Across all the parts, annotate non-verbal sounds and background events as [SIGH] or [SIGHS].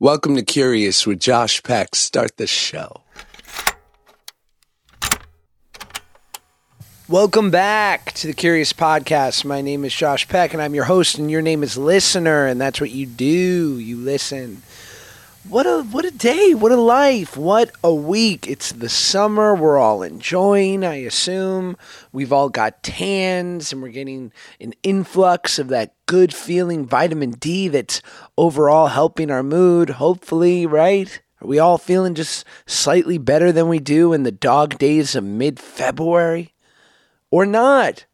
Welcome to Curious with Josh Peck. Start the show. Welcome back to the Curious Podcast. My name is Josh Peck, and I'm your host, and your name is Listener, and that's what you do. You listen. What a what a day! What a life! What a week! It's the summer. We're all enjoying. I assume we've all got tans, and we're getting an influx of that good feeling vitamin D that's overall helping our mood. Hopefully, right? Are we all feeling just slightly better than we do in the dog days of mid February? Or not?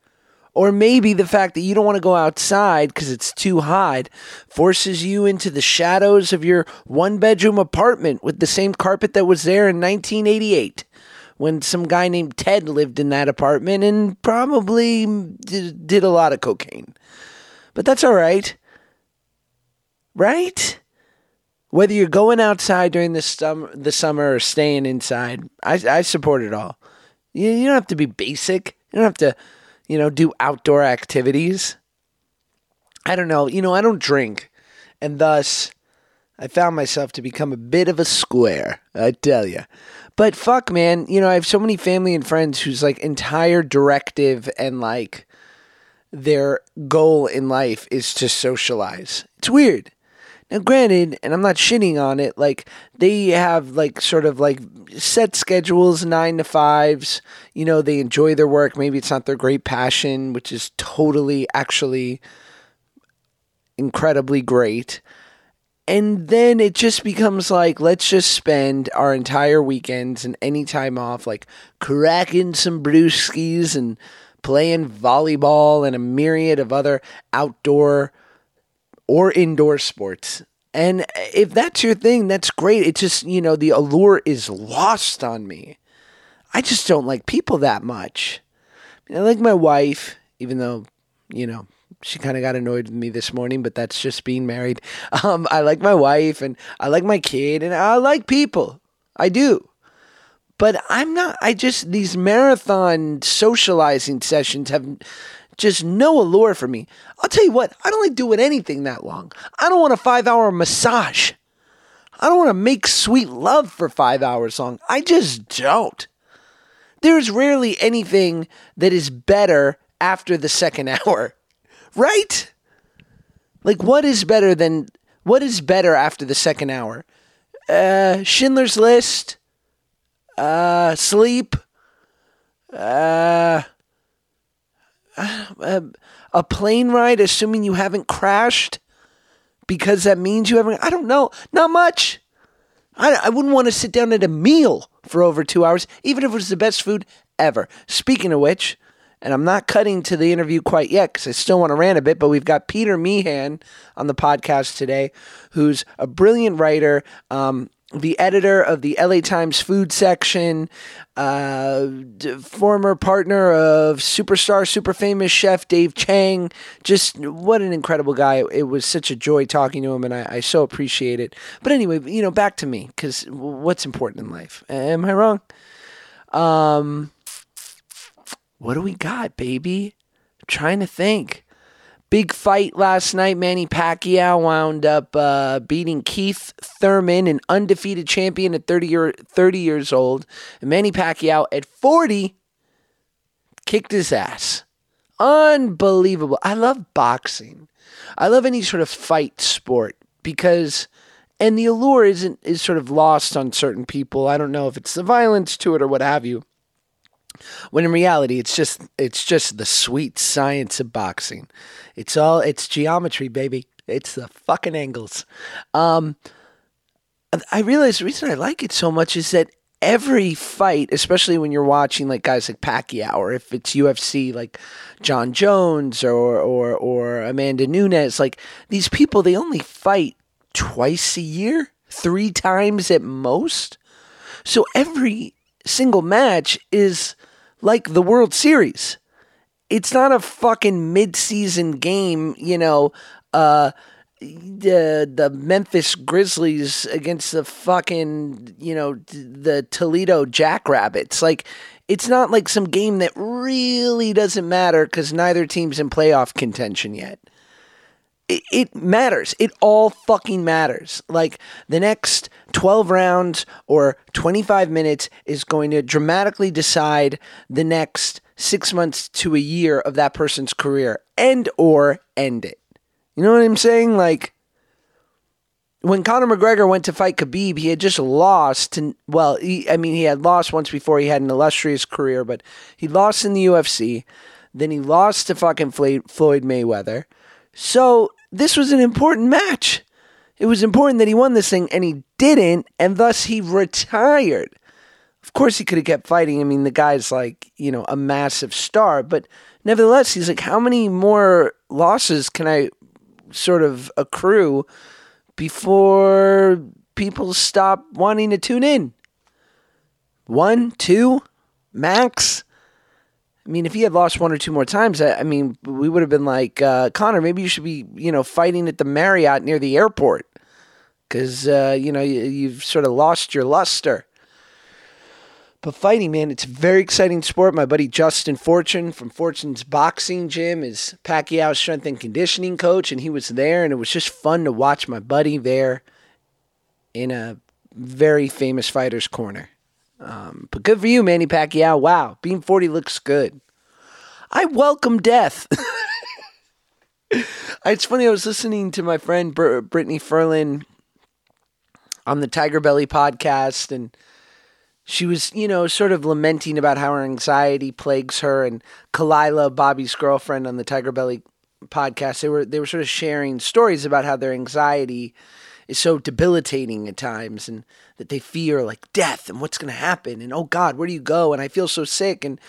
Or maybe the fact that you don't want to go outside because it's too hot forces you into the shadows of your one bedroom apartment with the same carpet that was there in 1988 when some guy named Ted lived in that apartment and probably did, did a lot of cocaine. But that's all right. Right? Whether you're going outside during the, sum- the summer or staying inside, I, I support it all. You, you don't have to be basic. You don't have to you know, do outdoor activities. I don't know. You know, I don't drink. And thus, I found myself to become a bit of a square, I tell you. But fuck, man, you know, I have so many family and friends whose like entire directive and like their goal in life is to socialize. It's weird. Now, granted, and I'm not shitting on it, like they have like sort of like set schedules, nine to fives. You know, they enjoy their work. Maybe it's not their great passion, which is totally actually incredibly great. And then it just becomes like, let's just spend our entire weekends and any time off, like cracking some brewskis and playing volleyball and a myriad of other outdoor or indoor sports. And if that's your thing, that's great. It's just, you know, the allure is lost on me. I just don't like people that much. I like my wife, even though, you know, she kind of got annoyed with me this morning, but that's just being married. [LAUGHS] Um, I like my wife and I like my kid and I like people. I do. But I'm not, I just, these marathon socializing sessions have just no allure for me. I'll tell you what, I don't like doing anything that long. I don't want a five hour massage. I don't want to make sweet love for five hours long. I just don't. There's rarely anything that is better after the second [LAUGHS] hour, right? Like, what is better than what is better after the second hour? Uh, Schindler's List, uh, sleep, uh, [SIGHS] uh, a plane ride, assuming you haven't crashed, because that means you haven't. I don't know. Not much. I, I wouldn't want to sit down at a meal for over two hours, even if it was the best food ever. Speaking of which, and I'm not cutting to the interview quite yet because I still want to rant a bit, but we've got Peter Meehan on the podcast today, who's a brilliant writer. Um, the editor of the LA Times food section, uh, former partner of superstar, super famous chef Dave Chang. Just what an incredible guy. It was such a joy talking to him, and I, I so appreciate it. But anyway, you know, back to me, because what's important in life? Am I wrong? Um, what do we got, baby? I'm trying to think. Big fight last night. Manny Pacquiao wound up uh, beating Keith Thurman, an undefeated champion at 30, year, 30 years old. And Manny Pacquiao at 40 kicked his ass. Unbelievable. I love boxing. I love any sort of fight sport because and the allure isn't is sort of lost on certain people. I don't know if it's the violence to it or what have you. When in reality, it's just it's just the sweet science of boxing. It's all it's geometry, baby. It's the fucking angles. Um, I realize the reason I like it so much is that every fight, especially when you're watching like guys like Pacquiao, or if it's UFC like Jon Jones or or or Amanda Nunes, like these people, they only fight twice a year, three times at most. So every single match is like the World Series. It's not a fucking mid-season game, you know, uh the the Memphis Grizzlies against the fucking, you know, the Toledo Jackrabbits. Like it's not like some game that really doesn't matter cuz neither team's in playoff contention yet. It, it matters. It all fucking matters. Like the next 12 rounds or 25 minutes is going to dramatically decide the next six months to a year of that person's career and or end it. You know what I'm saying? Like when Conor McGregor went to fight Khabib, he had just lost. To, well, he, I mean, he had lost once before. He had an illustrious career, but he lost in the UFC. Then he lost to fucking Floyd Mayweather. So this was an important match. It was important that he won this thing, and he didn't, and thus he retired. Of course, he could have kept fighting. I mean, the guy's like, you know, a massive star, but nevertheless, he's like, how many more losses can I sort of accrue before people stop wanting to tune in? One, two, max. I mean, if he had lost one or two more times, I, I mean, we would have been like, uh, Conor, maybe you should be, you know, fighting at the Marriott near the airport because, uh, you know, you, you've sort of lost your luster. But fighting, man, it's a very exciting sport. My buddy Justin Fortune from Fortune's Boxing Gym is Pacquiao's strength and conditioning coach, and he was there, and it was just fun to watch my buddy there in a very famous fighter's corner. Um, but good for you, Manny Pacquiao. Wow, being 40 looks good. I welcome death. [LAUGHS] it's funny, I was listening to my friend Br- Brittany Furlan on the Tiger Belly podcast, and she was, you know, sort of lamenting about how her anxiety plagues her. And Khalyla, Bobby's girlfriend on the Tiger Belly podcast, they were they were sort of sharing stories about how their anxiety is so debilitating at times and that they fear like death and what's going to happen and oh god where do you go? And i feel so sick and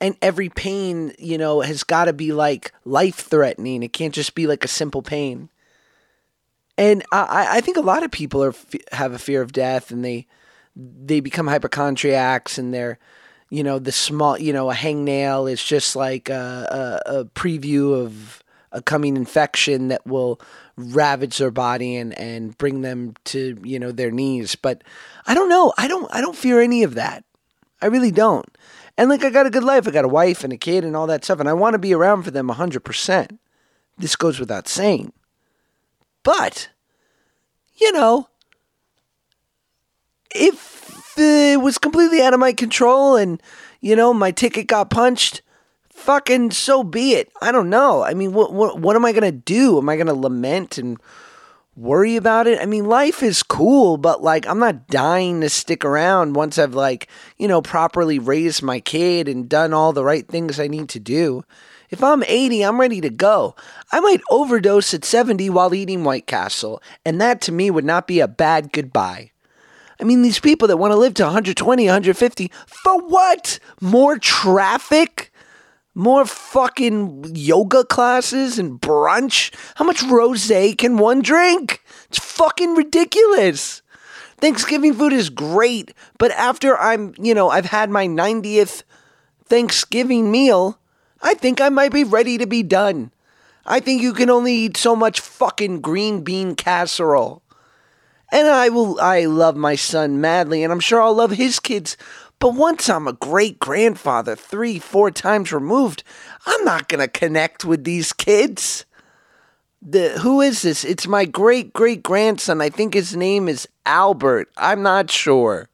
and every pain you know has got to be like life threatening it can't just be like a simple pain. And i i think a lot of people are have a fear of death and they they become hypochondriacs and they're you know the small you know a hangnail is just like a, a, a preview of a coming infection that will ravage their body and, and bring them to you know their knees. But i don't know. I don't i don't fear any of that. I really don't. And like i got a good life. I got a wife and a kid and all that stuff and i want to be around for them 100% this goes without saying. But you know if it was completely out of my control and you know my ticket got punched fucking so be it. I don't know. I mean, what what what am I gonna do? Am I gonna lament and worry about it? I mean, life is cool, but like I'm not dying to stick around once I've like you know properly raised my kid and done all the right things I need to do. If I'm 80, I'm ready to go. I might overdose at 70 while eating White Castle, and that to me would not be a bad goodbye. I mean, these people that want to live to 120, 150, for what? More traffic? More fucking yoga classes and brunch. How much rose can one drink? It's fucking ridiculous. Thanksgiving food is great, but after I'm, you know, I've had my 90th Thanksgiving meal, I think I might be ready to be done. I think you can only eat so much fucking green bean casserole. And I will I love my son madly and I'm sure I'll love his kids but once I'm a great grandfather, three, four times removed, I'm not going to connect with these kids. The, who is this? It's my great great grandson. I think his name is Albert. I'm not sure.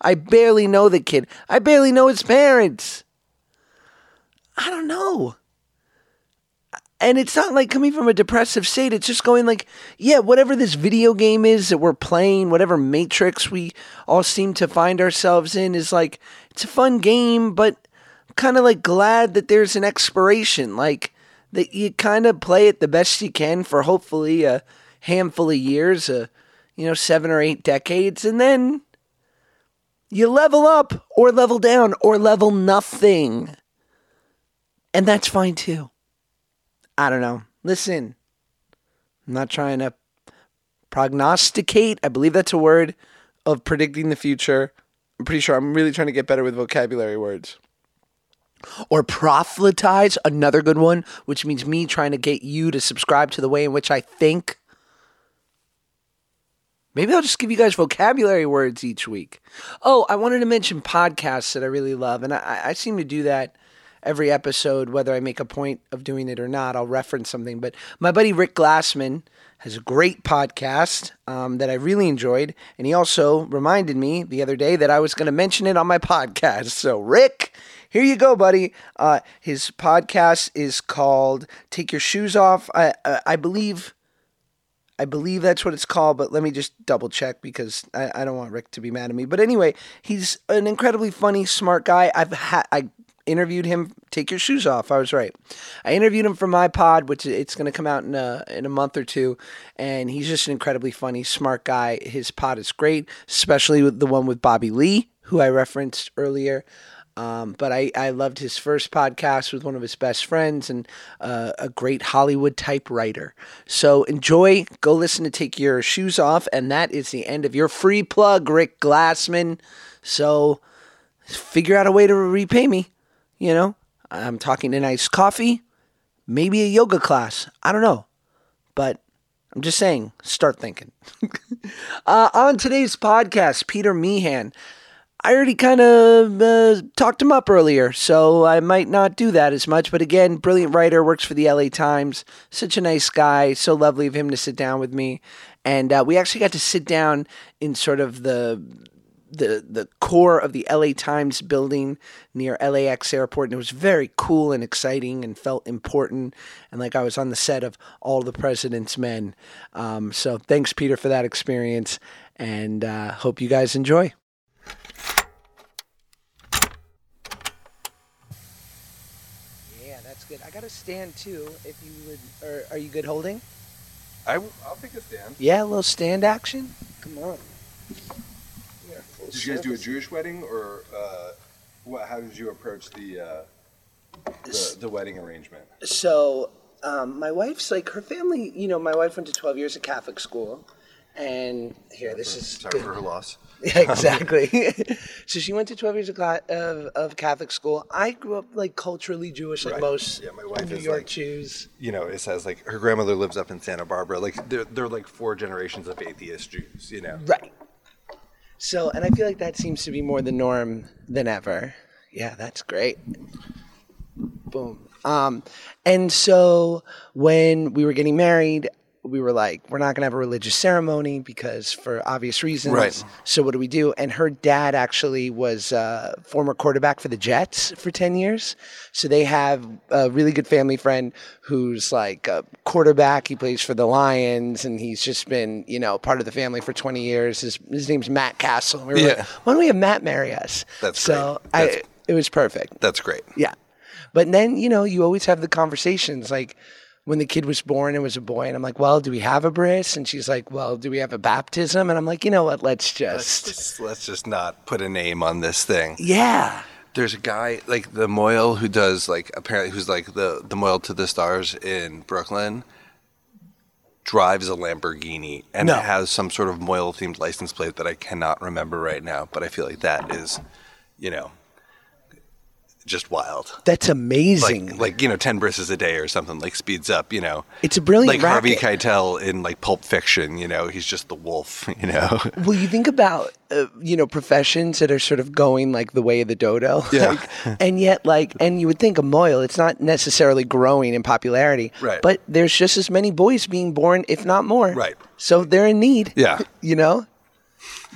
I barely know the kid. I barely know his parents. I don't know and it's not like coming from a depressive state. It's just going like, yeah, whatever this video game is that we're playing, whatever matrix we all seem to find ourselves in is like, it's a fun game, but kind of like glad that there's an expiration. Like that you kind of play it the best you can for hopefully a handful of years, a, you know, seven or eight decades, and then you level up or level down or level nothing. And that's fine too. I don't know. Listen, I'm not trying to prognosticate. I believe that's a word of predicting the future. I'm pretty sure I'm really trying to get better with vocabulary words. Or proselytize, another good one, which means me trying to get you to subscribe to the way in which I think. Maybe I'll just give you guys vocabulary words each week. Oh, I wanted to mention podcasts that I really love, and I, I seem to do that every episode, whether I make a point of doing it or not, I'll reference something. But my buddy Rick Glassman has a great podcast um, that I really enjoyed. And he also reminded me the other day that I was going to mention it on my [LAUGHS] podcast. So, Rick, here you go, buddy. Uh, his podcast is called Take Your Shoes Off. I, I, I believe. I believe that's what it's called, but let me just double check because I, I don't want Rick to be mad at me. But anyway, he's an incredibly funny, smart guy. I've had I interviewed him. Take your shoes off. I was right. I interviewed him for my pod, which it's going to come out in a in a month or two, and he's just an incredibly funny, smart guy. His pod is great, especially with the one with Bobby Lee, who I referenced earlier. Um, but I, I loved his first podcast with one of his best friends and uh, a great Hollywood type writer. So enjoy, go listen to Take Your Shoes Off. And that is the end of your free plug, Rick Glassman. So figure out a way to repay me. You know, I'm talking a nice coffee, maybe a yoga class. I don't know. But I'm just saying, start thinking. [LAUGHS] uh, on today's podcast, Peter Meehan. I already kind of uh, talked him up earlier, so I might not do that as much. But again, brilliant writer, works for the LA Times. Such a nice guy. So lovely of him to sit down with me. And uh, we actually got to sit down in sort of the the the core of the LA Times building near LAX airport and it was very cool and exciting and felt important and like I was on the set of All the President's Men. Um, so thanks Peter for that experience and uh, hope you guys enjoy. Yeah, that's good. I got a stand too. If you would, or are you good holding? I, will take a stand. Yeah, a little stand action. Come on. Yeah, full Did you guys do a. Jewish wedding, or uh, what, how did you approach the, uh, the the wedding arrangement? So, um, my wife's like her family. You know, my wife went to twelve years of Catholic school, and here this is Sorry for her loss. [LAUGHS] Yeah, exactly. [LAUGHS] so she went to 12 years of, of, of Catholic school. I grew up like culturally Jewish, like Right. most Yeah, my wife New is, York like- Jews. You know, it says like her grandmother lives up in Santa Barbara. Like they're they're like four generations of atheist Jews. You know. Right. So, and I feel like that seems to be more the norm than ever. Yeah, that's great. Boom. Um, and so when we were getting married, we were like, we're not going to have a religious ceremony because for obvious reasons. Right. So what do we do? And her dad actually was a former quarterback for the Jets for 10 years. So they have a really good family friend who's like a quarterback. He plays for the Lions and he's just been, you know, part of the family for 20 years. His, his name's Matt Cassel. And we were like, Yeah. why don't we have Matt marry us? That's so great. I, it was perfect. That's great. Yeah. But then, you know, you always have the conversations like when the kid was born, it was a boy. And I'm like, well, do we have a bris? And she's like, well, do we have a baptism? And I'm like, you know what? Let's Let's just. just, let's just not put a name on this thing. Yeah. There's a guy like the mohel who does like apparently who's like the the mohel to the stars in Brooklyn. Drives a Lamborghini and No. has some sort of mohel themed license plate that I cannot remember right now, but I feel like that is, you know, just wild. That's amazing. Like like you know, ten brisses a day or something like speeds up. You know, it's a brilliant like Harvey. Keitel in like Pulp Fiction. You know, he's just the wolf. [LAUGHS] You know, Well, you think about uh, you know professions that are sort of going like the way of the dodo, [LAUGHS] Yeah. like, and yet like, and you would think a mohel, it's not necessarily growing in popularity, Right. But there's just as many boys being born, if not more, Right. So they're in need, Yeah. [LAUGHS] You know,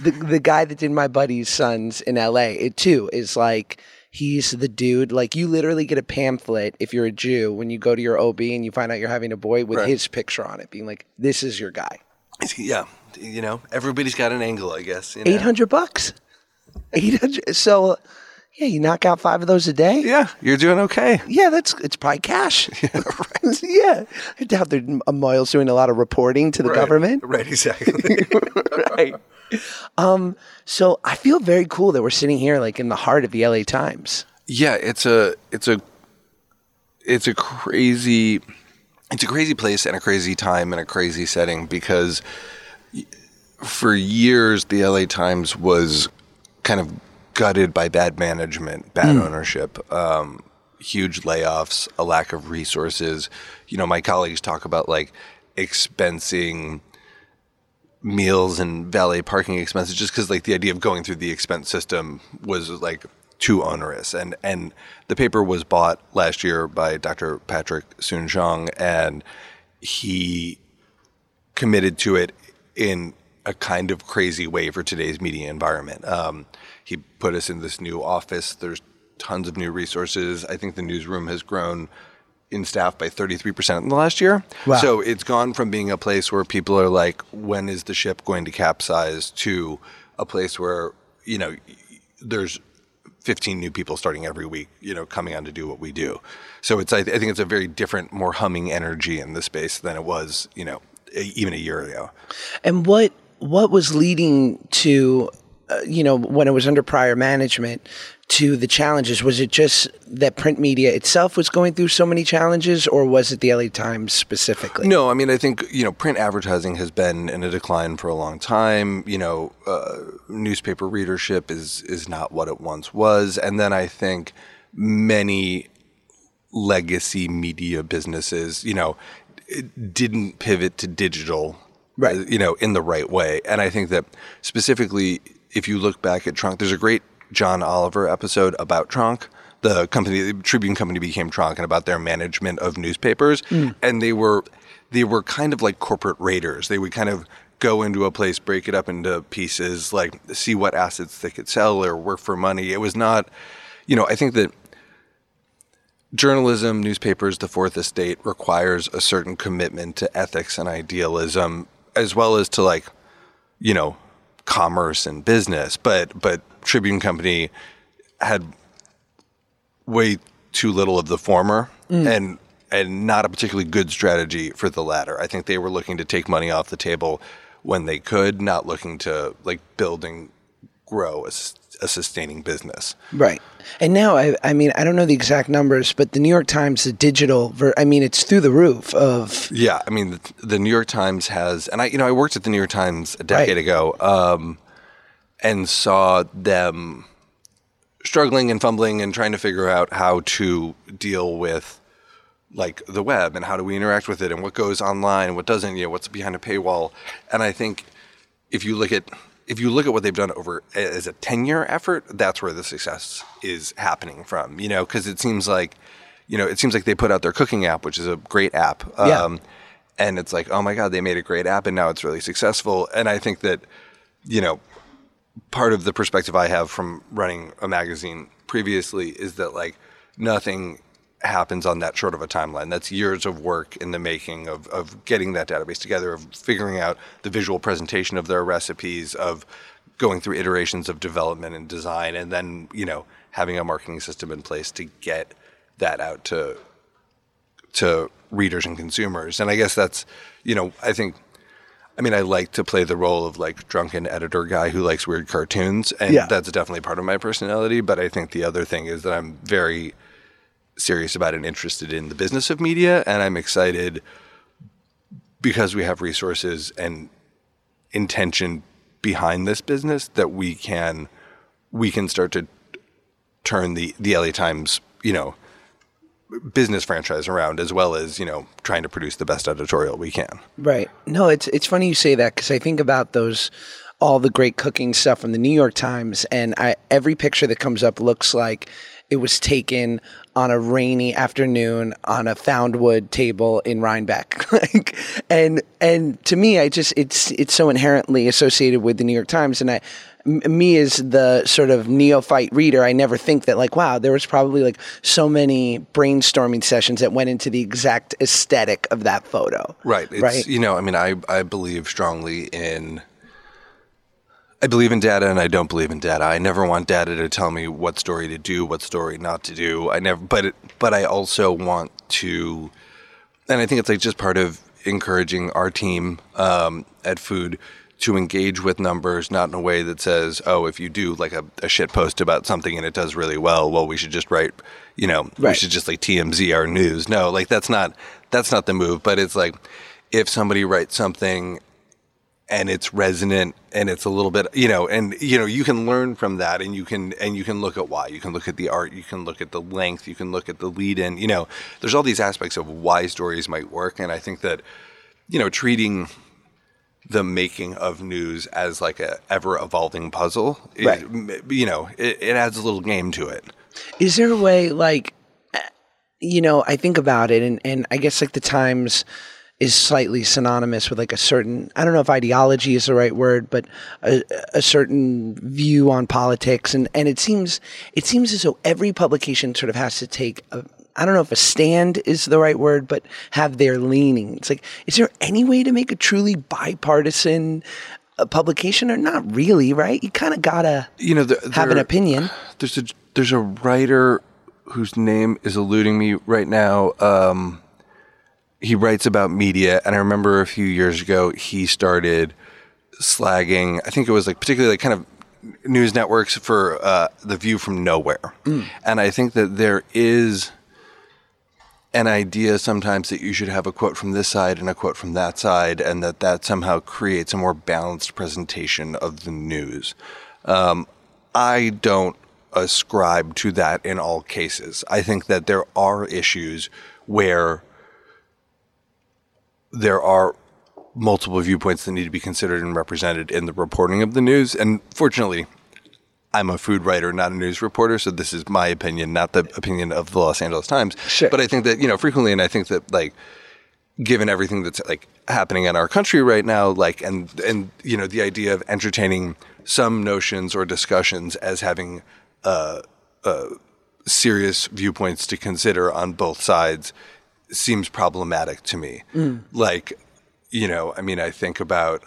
the the guy that did my buddy's sons in L.A. It too is like. He's the dude. Like you literally get a pamphlet if you're a Jew when you go to your OB and you find out you're having a boy with Right. his picture on it, being like, "This is your guy." yeah. You know, everybody's got an angle, I guess. You know? Eight hundred bucks. Eight hundred. So, yeah, you knock out five of those a day. Yeah, you're doing okay. Yeah, that's it's probably cash. [LAUGHS] Yeah, right. [LAUGHS] yeah, I doubt that a mohel's doing a lot of reporting to the Right. government. Right, exactly. [LAUGHS] right. Um. So I feel very cool that we're sitting here, like in the heart of the LA Times. yeah, it's a it's a it's a crazy it's a crazy place and a crazy time and a crazy setting because for years the LA Times was kind of gutted by bad management, bad ownership, um, huge layoffs, a lack of resources. You know, my colleagues talk about like expensing meals and valet parking expenses just because like the idea of going through the expense system was like too onerous. And and the paper was bought last year by Dr. Patrick Soon-Shiong, and he committed to it in a kind of crazy way for today's media environment. Um, he put us in this new office. There's tons of new resources. I think the newsroom has grown in staff by 33% in the last year. Wow. So it's gone from being a place where people are like, when is the ship going to capsize to a place where, you know, there's 15 new people starting every week, you know, coming on to do what we do. So it's, I, th- I think it's a very different, more humming energy in the space than it was, you know, e- even a year ago. And what what was leading to, uh, you know, when it was under prior management, to the challenges? Was it just that print media itself was going through so many challenges, or was it the LA Times specifically? No, I mean, I think you know, print advertising has been in a decline for a long time. You know, uh, newspaper readership is is not what it once was, and then I think many legacy media businesses, you know, didn't pivot to digital, Right. You know, in the right way, and I think that specifically, if you look back at tronc, there's a great John Oliver episode about tronc. The company, the Tribune company, became tronc, and about their management of newspapers, hmm. and they were they were kind of like corporate raiders. They would kind of go into a place, break it up into pieces, like see what assets they could sell or work for money. It was not, you know, I think that journalism, newspapers, the fourth estate requires a certain commitment to ethics and idealism, as well as to like, you know, commerce and business. But but Tribune Company had way too little of the former mm. and and not a particularly good strategy for the latter. I think they were looking to take money off the table when they could, not looking to like build and grow a sustaining business. Right. And now, I, I mean, I don't know the exact numbers, but the New York Times, the digital, ver- I mean, it's through the roof of, Yeah, I mean, the, the New York Times has, and I, you know, I worked at the New York Times a decade Right. ago, um, and saw them struggling and fumbling and trying to figure out how to deal with like the web and how do we interact with it and what goes online and what doesn't, you know, what's behind a paywall. And I think if you look at if you look at what they've done over as a 10 year effort, that's where the success is happening from, you know, because it seems like, you know, it seems like they put out their cooking app, which is a great app. Yeah. Um, and it's like, oh my God, they made a great app and now it's really successful. And I think that, you know, part of the perspective I have from running a magazine previously is that like nothing happens on that short of a timeline. That's years of work in the making of, of getting that database together, of figuring out the visual presentation of their recipes, of going through iterations of development and design, and then, you know, having a marketing system in place to get that out to to readers and consumers. And I guess that's, you know, I think I mean, I like to play the role of like drunken editor guy who likes weird cartoons, and Yeah. that's definitely part of my personality. But I think the other thing is that I'm very serious about and interested in the business of media, and I'm excited because we have resources and intention behind this business that we can we can start to turn the the LA Times, you know, business franchise around as well as you know trying to produce the best editorial we can. Right. No, it's it's funny you say that because I think about those all the great cooking stuff from the New York Times, and I, every picture that comes up looks like it was taken on a rainy afternoon on a found wood table in Rhinebeck. [LAUGHS] like, and and to me, I just it's it's so inherently associated with the New York Times, and I. Me as the sort of neophyte reader, I never think that like, wow, there was probably like so many brainstorming sessions that went into the exact aesthetic of that photo. Right. It's, Right. You know, I mean, I, I believe strongly in. I believe in data and I don't believe in data. I never want data to tell me what story to do, what story not to do. I never, but but I also want to, and I think it's like just part of encouraging our team um, at Food to engage with numbers, not in a way that says, oh, if you do like a, a shit post about something and it does really well, well, we should just write, you know, we should just like TMZ our news. No, like that's not that's not the move. But it's like if somebody writes something and it's resonant and it's a little bit you know and you know you can learn from that and you can and you can look at why you can look at the art you can look at the length you can look at the lead in you know there's all these aspects of why stories might work and i think that you know treating the making of news as like a ever evolving puzzle. Right. m- you know, it, it adds a little game to it. Is there a way, like, uh, you know, I think about it, and, and I guess like the Times is slightly synonymous with like a certain, I don't know if ideology is the right word, but a, a certain view on politics, and and it seems it seems as though every publication sort of has to take a. I don't know if a stand is the right word, but have their leaning. It's Like, is there any way to make a truly bipartisan uh, publication, or not really? Right? You kind of gotta You know, the, have an opinion. There's a there's a writer whose name is eluding me right now. Um, he writes about media, and I remember a few years ago he started slagging. I think it was like particularly like kind of news networks for uh, the view from nowhere, and I think that there is an idea sometimes that you should have a quote from this side and a quote from that side, and that that somehow creates a more balanced presentation of the news. Um, I don't ascribe to that in all cases. I think that there are issues where there are multiple viewpoints that need to be considered and represented in the reporting of the news. And fortunately, I'm a food writer, not a news reporter, so this is my opinion, not the opinion of the Los Angeles Times. Sure. But I think that, you know, frequently, and I think that, like, given everything that's like happening in our country right now, like, and, and, you know, the idea of entertaining some notions or discussions as having, uh, uh, serious viewpoints to consider on both sides seems problematic to me. Mm. Like, you know, I mean, I think about,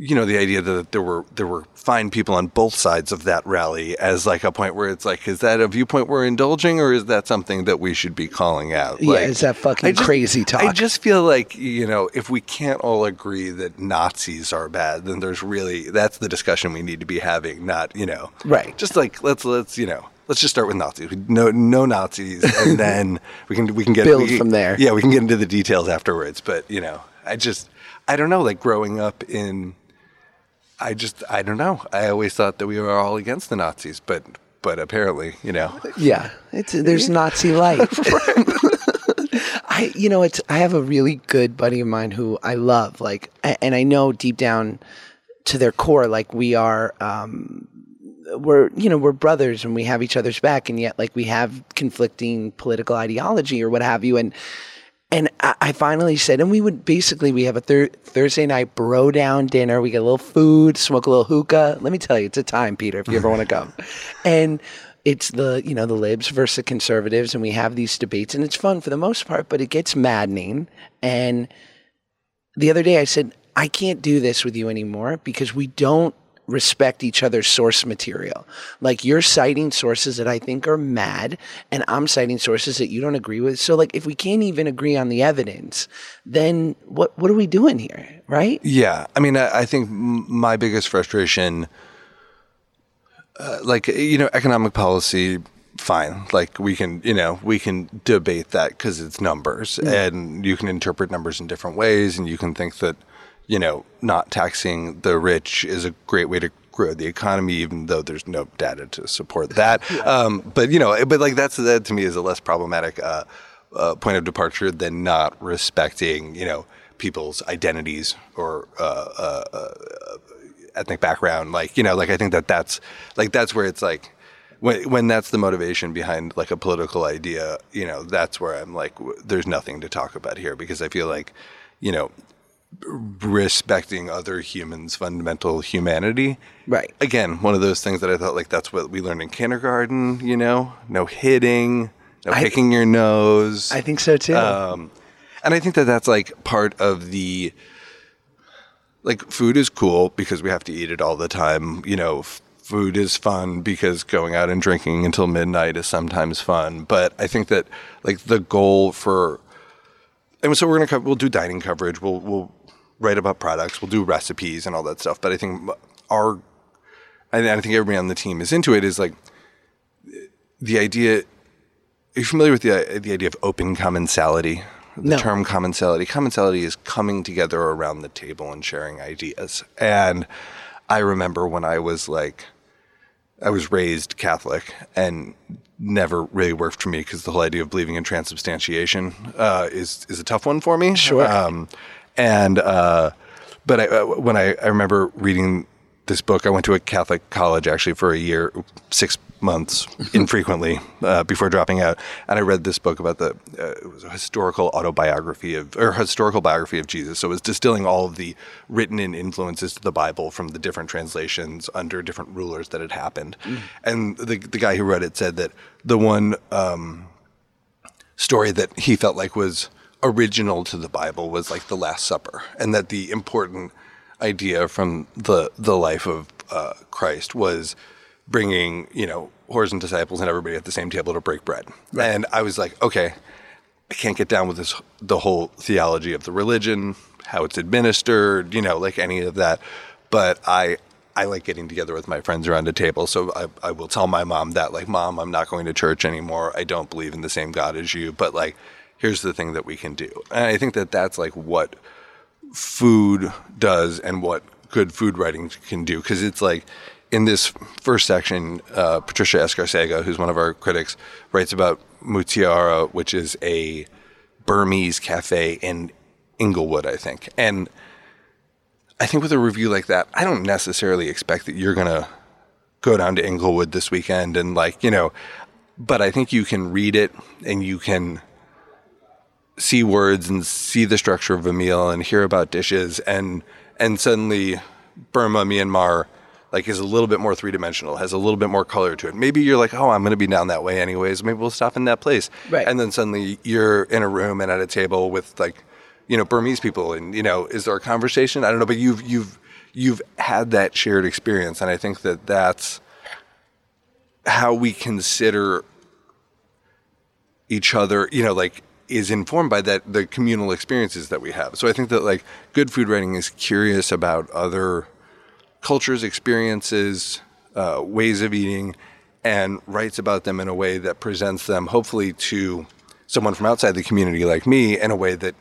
you know, the idea that there were there were fine people on both sides of that rally as like a point where it's like, is that a viewpoint we're indulging, or is that something that we should be calling out? Yeah, Like, is that fucking just- crazy talk? I just feel like you know, if we can't all agree that Nazis are bad, then there's really that's the discussion we need to be having, not you know, Right. Just like let's let's you know. Let's just start with Nazis. No, no Nazis, and [LAUGHS] then we can we can get Build we from there. Yeah, we can get into the details afterwards. But you know, I just I don't know. Like growing up in, I just I don't know. I always thought that we were all against the Nazis, but but apparently, you know, Yeah, it's there's [LAUGHS] Nazi light. [LAUGHS] I you know it's I have a really good buddy of mine who I love like and I know deep down to their core like we are um we're you know we're brothers and we have each other's back and yet like we have conflicting political ideology or what have you and and I, I finally said, and we would basically we have a thir- Thursday night bro down dinner. We get a little food, smoke a little hookah. Let me tell you, it's a time, Peter, if you ever want to come. And it's the you know the libs versus the conservatives, and we have these debates, and it's fun for the most part, but it gets maddening. And the other day, I said, I can't do this with you anymore because we don't respect each other's source material. Like you're citing sources that I think are mad, and I'm citing sources that you don't agree with. So, like, if we can't even agree on the evidence, then what what are we doing here, right? Yeah, I mean, I, I think my biggest frustration, uh, like you know, economic policy, fine. Like we can, you know, we can debate that because it's numbers, and you can interpret numbers in different ways, and you can think that, you know, not taxing the rich is a great way to grow the economy, even though there's no data to support that. [LAUGHS] Um, but you know, but like that's that to me is a less problematic. Uh, uh, point of departure than not respecting, you know, people's identities or uh, uh, uh, ethnic background. Like, you know, like I think that that's like that's where it's like when when that's the motivation behind like a political idea. You know, that's where I'm like, w- there's nothing to talk about here because I feel like, you know, respecting other humans' fundamental humanity. Right. Again, one of those things that I thought like that's what we learned in kindergarten. You know, no hitting, no I- picking your nose. I think so too. Um, and I think that that's like part of the like food is cool because we have to eat it all the time. You know, f- food is fun because going out and drinking until midnight is sometimes fun. But I think that like the goal for and so we're gonna co- we'll do dining coverage. We'll we'll write about products. We'll do recipes and all that stuff. But I think our and I think everybody on the team is into it. Is like the idea. Are you familiar with the the idea of open commensality? The No. term commensality. Commensality is coming together around the table and sharing ideas. And I remember when I was like, I was raised Catholic and never really worked for me because the whole idea of believing in transubstantiation uh, is is a tough one for me. Sure. Um, and uh, but I, uh, when I, I remember reading this book, I went to a Catholic college actually for a year, six months [LAUGHS] infrequently uh, before dropping out, and I read this book about the uh, it was a historical autobiography of or historical biography of Jesus. So it was distilling all of the written in influences to the Bible from the different translations under different rulers that had happened, and the the guy who wrote it said that the one. Um, story that he felt like was original to the Bible was like the Last Supper, and that the important idea from the the life of uh, Christ was bringing you know whores and disciples and everybody at the same table to break bread. And I was like, okay, I can't get down with this the whole theology of the religion, how it's administered, you know, like any of that. But I I like getting together with my friends around a table. So I, I will tell my mom that, like, mom, I'm not going to church anymore. I don't believe in the same God as you. But like, here's the thing that we can do. And I think that that's like what food does and what good food writing can do. Because it's like in this first section, uh, Patricia Escarcega, who's one of our critics, writes about Mutiara, which is a Burmese cafe in Inglewood, I think. And I think with a review like that, I don't necessarily expect that you're going to go down to Inglewood this weekend and like, you know, but I think you can read it and you can see words and see the structure of a meal and hear about dishes and and suddenly Burma, Myanmar like is a little bit more three dimensional, has a little bit more color to it. Maybe you're like, oh, I'm going to be down that way anyways. Maybe we'll stop in that place. Right. And then suddenly you're in a room and at a table with like, you know, Burmese people, and you know, is there a conversation? I don't know, but you've you've you've had that shared experience, and I think that that's how we consider each other. You know, like is informed by that the communal experiences that we have. So I think that like good food writing is curious about other cultures, experiences, uh, ways of eating, and writes about them in a way that presents them hopefully to someone from outside the community like me in a way that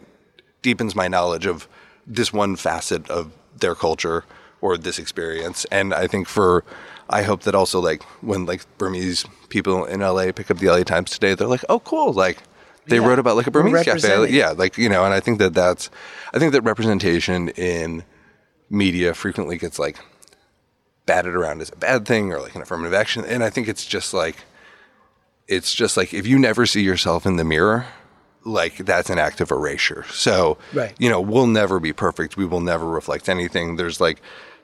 deepens my knowledge of this one facet of their culture or this experience. And I think for I hope that also like when like Burmese people in LA pick up the LA Times today, they're like, oh cool, like they Yeah. wrote about like a Burmese cafe. Yeah, like you know, and I think that that's I think that representation in media frequently gets like batted around as a bad thing or like an affirmative action. And I think it's just like, it's just like if you never see yourself in the mirror, like that's an act of erasure. So, Right. you know, we'll never be perfect. We will never reflect anything. There's like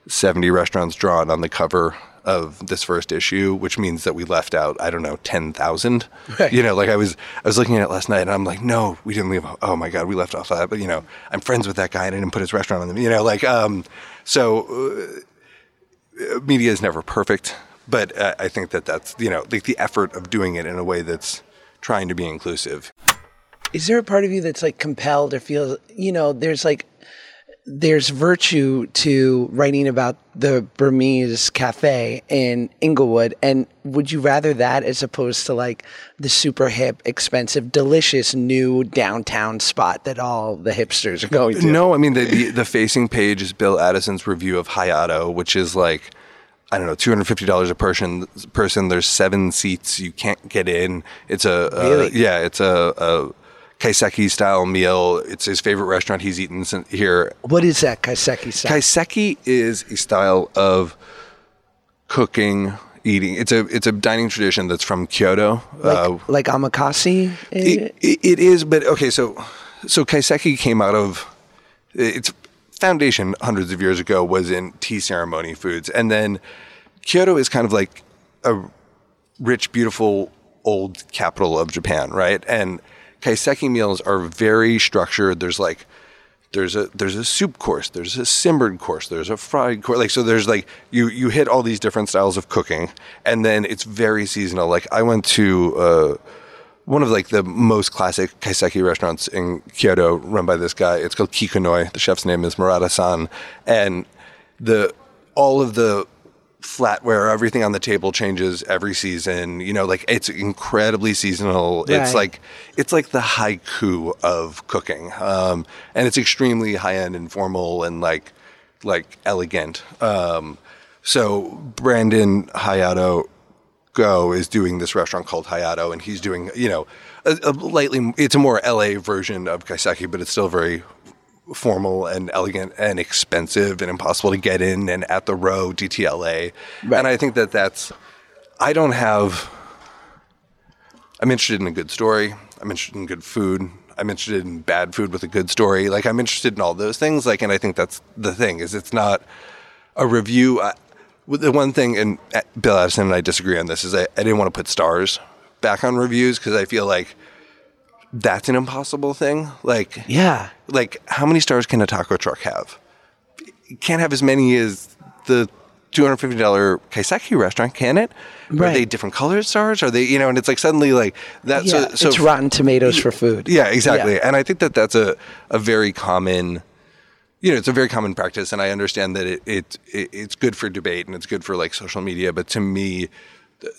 70 restaurants drawn on the cover of this first issue, which means that we left out, I don't know, 10,000. Right. You know, like I was, I was looking at it last night and I'm like, no, we didn't leave. Oh my God, we left off that. But, you know, I'm friends with that guy and I didn't put his restaurant on them, you know, like, um, so uh, media is never perfect, but uh, I think that that's, you know, like the effort of doing it in a way that's trying to be inclusive. is there a part of you that's like compelled or feels you know there's like there's virtue to writing about the Burmese cafe in Inglewood and would you rather that as opposed to like the super hip expensive delicious new downtown spot that all the hipsters are going to No, I mean the, the the facing page is Bill Addison's review of Hayato, which is like I don't know, two hundred fifty dollars a person. Person, there's seven seats. You can't get in. It's a Really? yeah, it's a, a kaiseki style meal. It's his favorite restaurant he's eaten sin- here. what is that kaiseki style? Kaiseki is a style of cooking, eating. It's a it's a dining tradition that's from Kyoto. uh, like, like omakase it, it, it is, but okay. So, so kaiseki came out of its foundation hundreds of years ago was in tea ceremony foods, and then Kyoto is kind of like a rich, beautiful old capital of Japan, right? And kaiseki meals are very structured. There's like there's a there's a soup course, there's a simmered course, there's a fried course. Like so, there's like you you hit all these different styles of cooking, and then it's very seasonal. Like I went to. Uh, one of like the most classic kaiseki restaurants in Kyoto, run by this guy. It's called Kikunoi. The chef's name is Murata-san, and the all of the flatware, everything on the table changes every season. You know, like it's incredibly seasonal. It's like it's like the haiku of cooking, um, and it's extremely high end and formal and like like elegant. Um, so Brandon Hayato Go is doing this restaurant called Hayato, and he's doing you know a, a lightly it's a more LA version of kaiseki, but it's still very formal and elegant and expensive and impossible to get in and at the row DTLA. Right. And I think that that's, I don't have, I'm interested in a good story. I'm interested in good food. I'm interested in bad food with a good story. Like I'm interested in all those things. Like, and I think that's the thing is it's not a review. I, the one thing, and uh, Bill Addison and I disagree on this, is I, I didn't want to put stars back on reviews because I feel like that's an impossible thing. Like, Yeah. like how many stars can a taco truck have? You can't have as many as the two hundred fifty dollar Kaiseki restaurant, can it? Are they different colored stars? Are they you know? And it's like suddenly like that. Yeah. so, so it's Rotten Tomatoes for food. yeah, exactly. Yeah. And I think that that's a, a very common, you know, it's a very common practice. And I understand that it, it, it it's good for debate and it's good for like social media. But to me,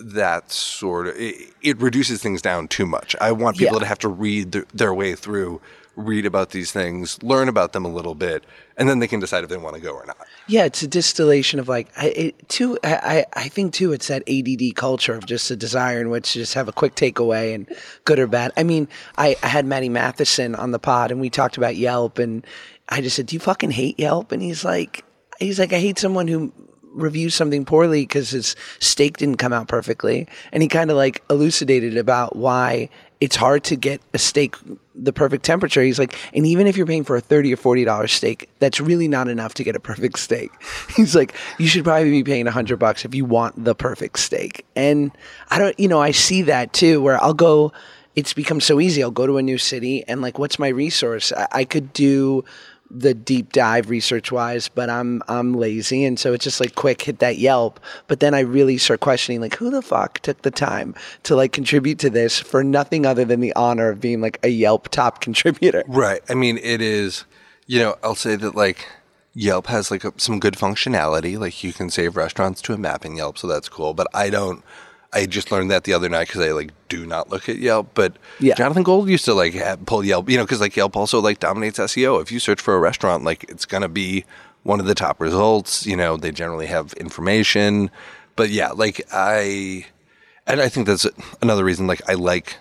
that sort of, it, it reduces things down too much. I want people Yeah. to have to read their, their way through, read about these things, learn about them a little bit, and then they can decide if they want to go or not. Yeah, it's a distillation of like I, it, too. I, I I think too. It's that ADD culture of just a desire in which to just have a quick takeaway and good or bad. I mean, I, I had Matty Matheson on the pod and we talked about Yelp and I just said, "Do you fucking hate Yelp?" And he's like, he's like, "I hate someone who." Reviews something poorly because his steak didn't come out perfectly. And he kind of like elucidated about why it's hard to get a steak the perfect temperature. He's like and even if you're paying for a 30 or 40 dollar steak that's really not enough to get a perfect steak. [LAUGHS] He's like you should probably be paying a 100 bucks if you want the perfect steak. And i don't you know i see that too where i'll go it's become so easy. I'll go to a new city and like what's my resource? I, I could do the deep dive research wise, but I'm I'm lazy and so it's just like quick hit that Yelp. But then I really start questioning like who the fuck took the time to like contribute to this for nothing other than the honor of being like a Yelp top [LAUGHS] contributor. Right. I mean, it is, you know, I'll say that like Yelp has like a, some good functionality. Like you can save restaurants to a map in Yelp, so that's cool. But I don't, I just learned that the other night because I like do not look at Yelp. But Yeah. Jonathan Gold used to like have, pull Yelp, you know, because like Yelp also like dominates SEO. If you search for a restaurant, like it's going to be one of the top results. You know, they generally have information. But yeah, like I, and I think that's another reason like I like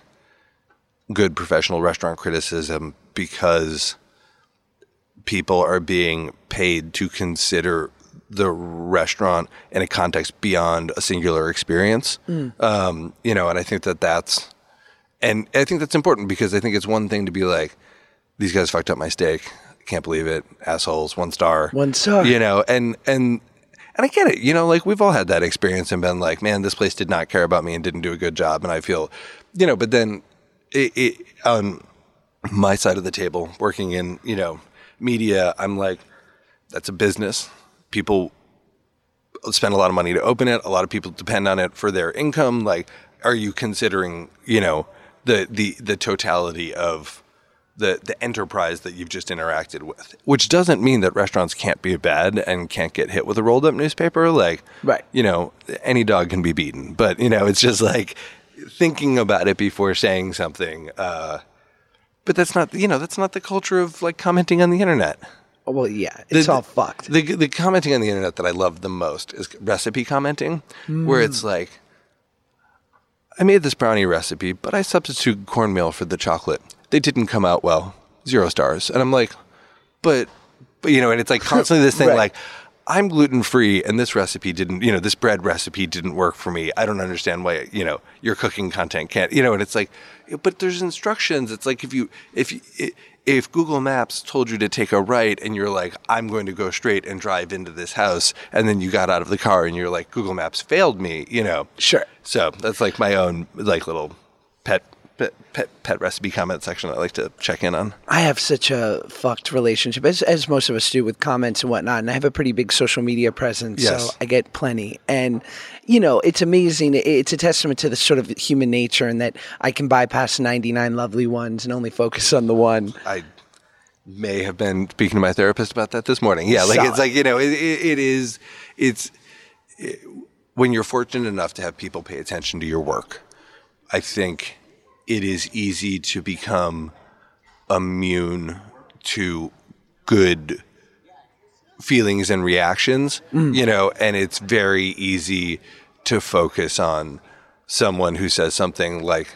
good professional restaurant criticism because people are being paid to consider the restaurant in a context beyond a singular experience. Um, you know, and I think that that's, and I think that's important because I think it's one thing to be like, these guys fucked up my steak. Can't believe it. Assholes. One star. One star. You know, and, and, and I get it. You know, like we've all had that experience and been like, man, this place did not care about me and didn't do a good job. And I feel, you know, but then it, it, on my side of the table, working in, you know, media, I'm like, that's a business. People spend a lot of money to open it. A lot of people depend on it for their income. Like, are you considering, you know, the the the totality of the the enterprise that you've just interacted with? Which doesn't mean that restaurants can't be bad and can't get hit with a rolled up newspaper. Like, Right. You know, any dog can be beaten, but you know, it's just like thinking about it before saying something. Uh, but that's not, you know, that's not the culture of like commenting on the internet. Well, yeah, it's The- all fucked. The the commenting on the internet that I love the most is recipe commenting, where mm. it's like, I made this brownie recipe, but I substituted cornmeal for the chocolate. They didn't come out well. Zero stars. And I'm like, but, but you know, and it's like constantly this [LAUGHS] thing Right. like, I'm gluten free, and this recipe didn't, you know, this bread recipe didn't work for me. I don't understand why, you know, your cooking content can't, you know, and it's like, but there's instructions. It's like if you, if you, if Google Maps told you to take a right and you're like, I'm going to go straight and drive into this house, and then you got out of the car and you're like, Google Maps failed me, you know. Sure. So that's like my own like little pet pet pet, pet recipe comment section I like to check in on. I have such a fucked relationship, as, as most of us do, with comments and whatnot. And I have a pretty big social media presence, Yes. so I get plenty. And you know, it's amazing. It's a testament to the sort of human nature, and that I can bypass ninety nine lovely ones and only focus on the one. I may have been speaking to my therapist about that this morning. Yeah, like Solid. it's like you know, it, it, it is. It's it, when you're fortunate enough to have people pay attention to your work. I think it is easy to become immune to good feelings and reactions, you know, and it's very easy to focus on someone who says something like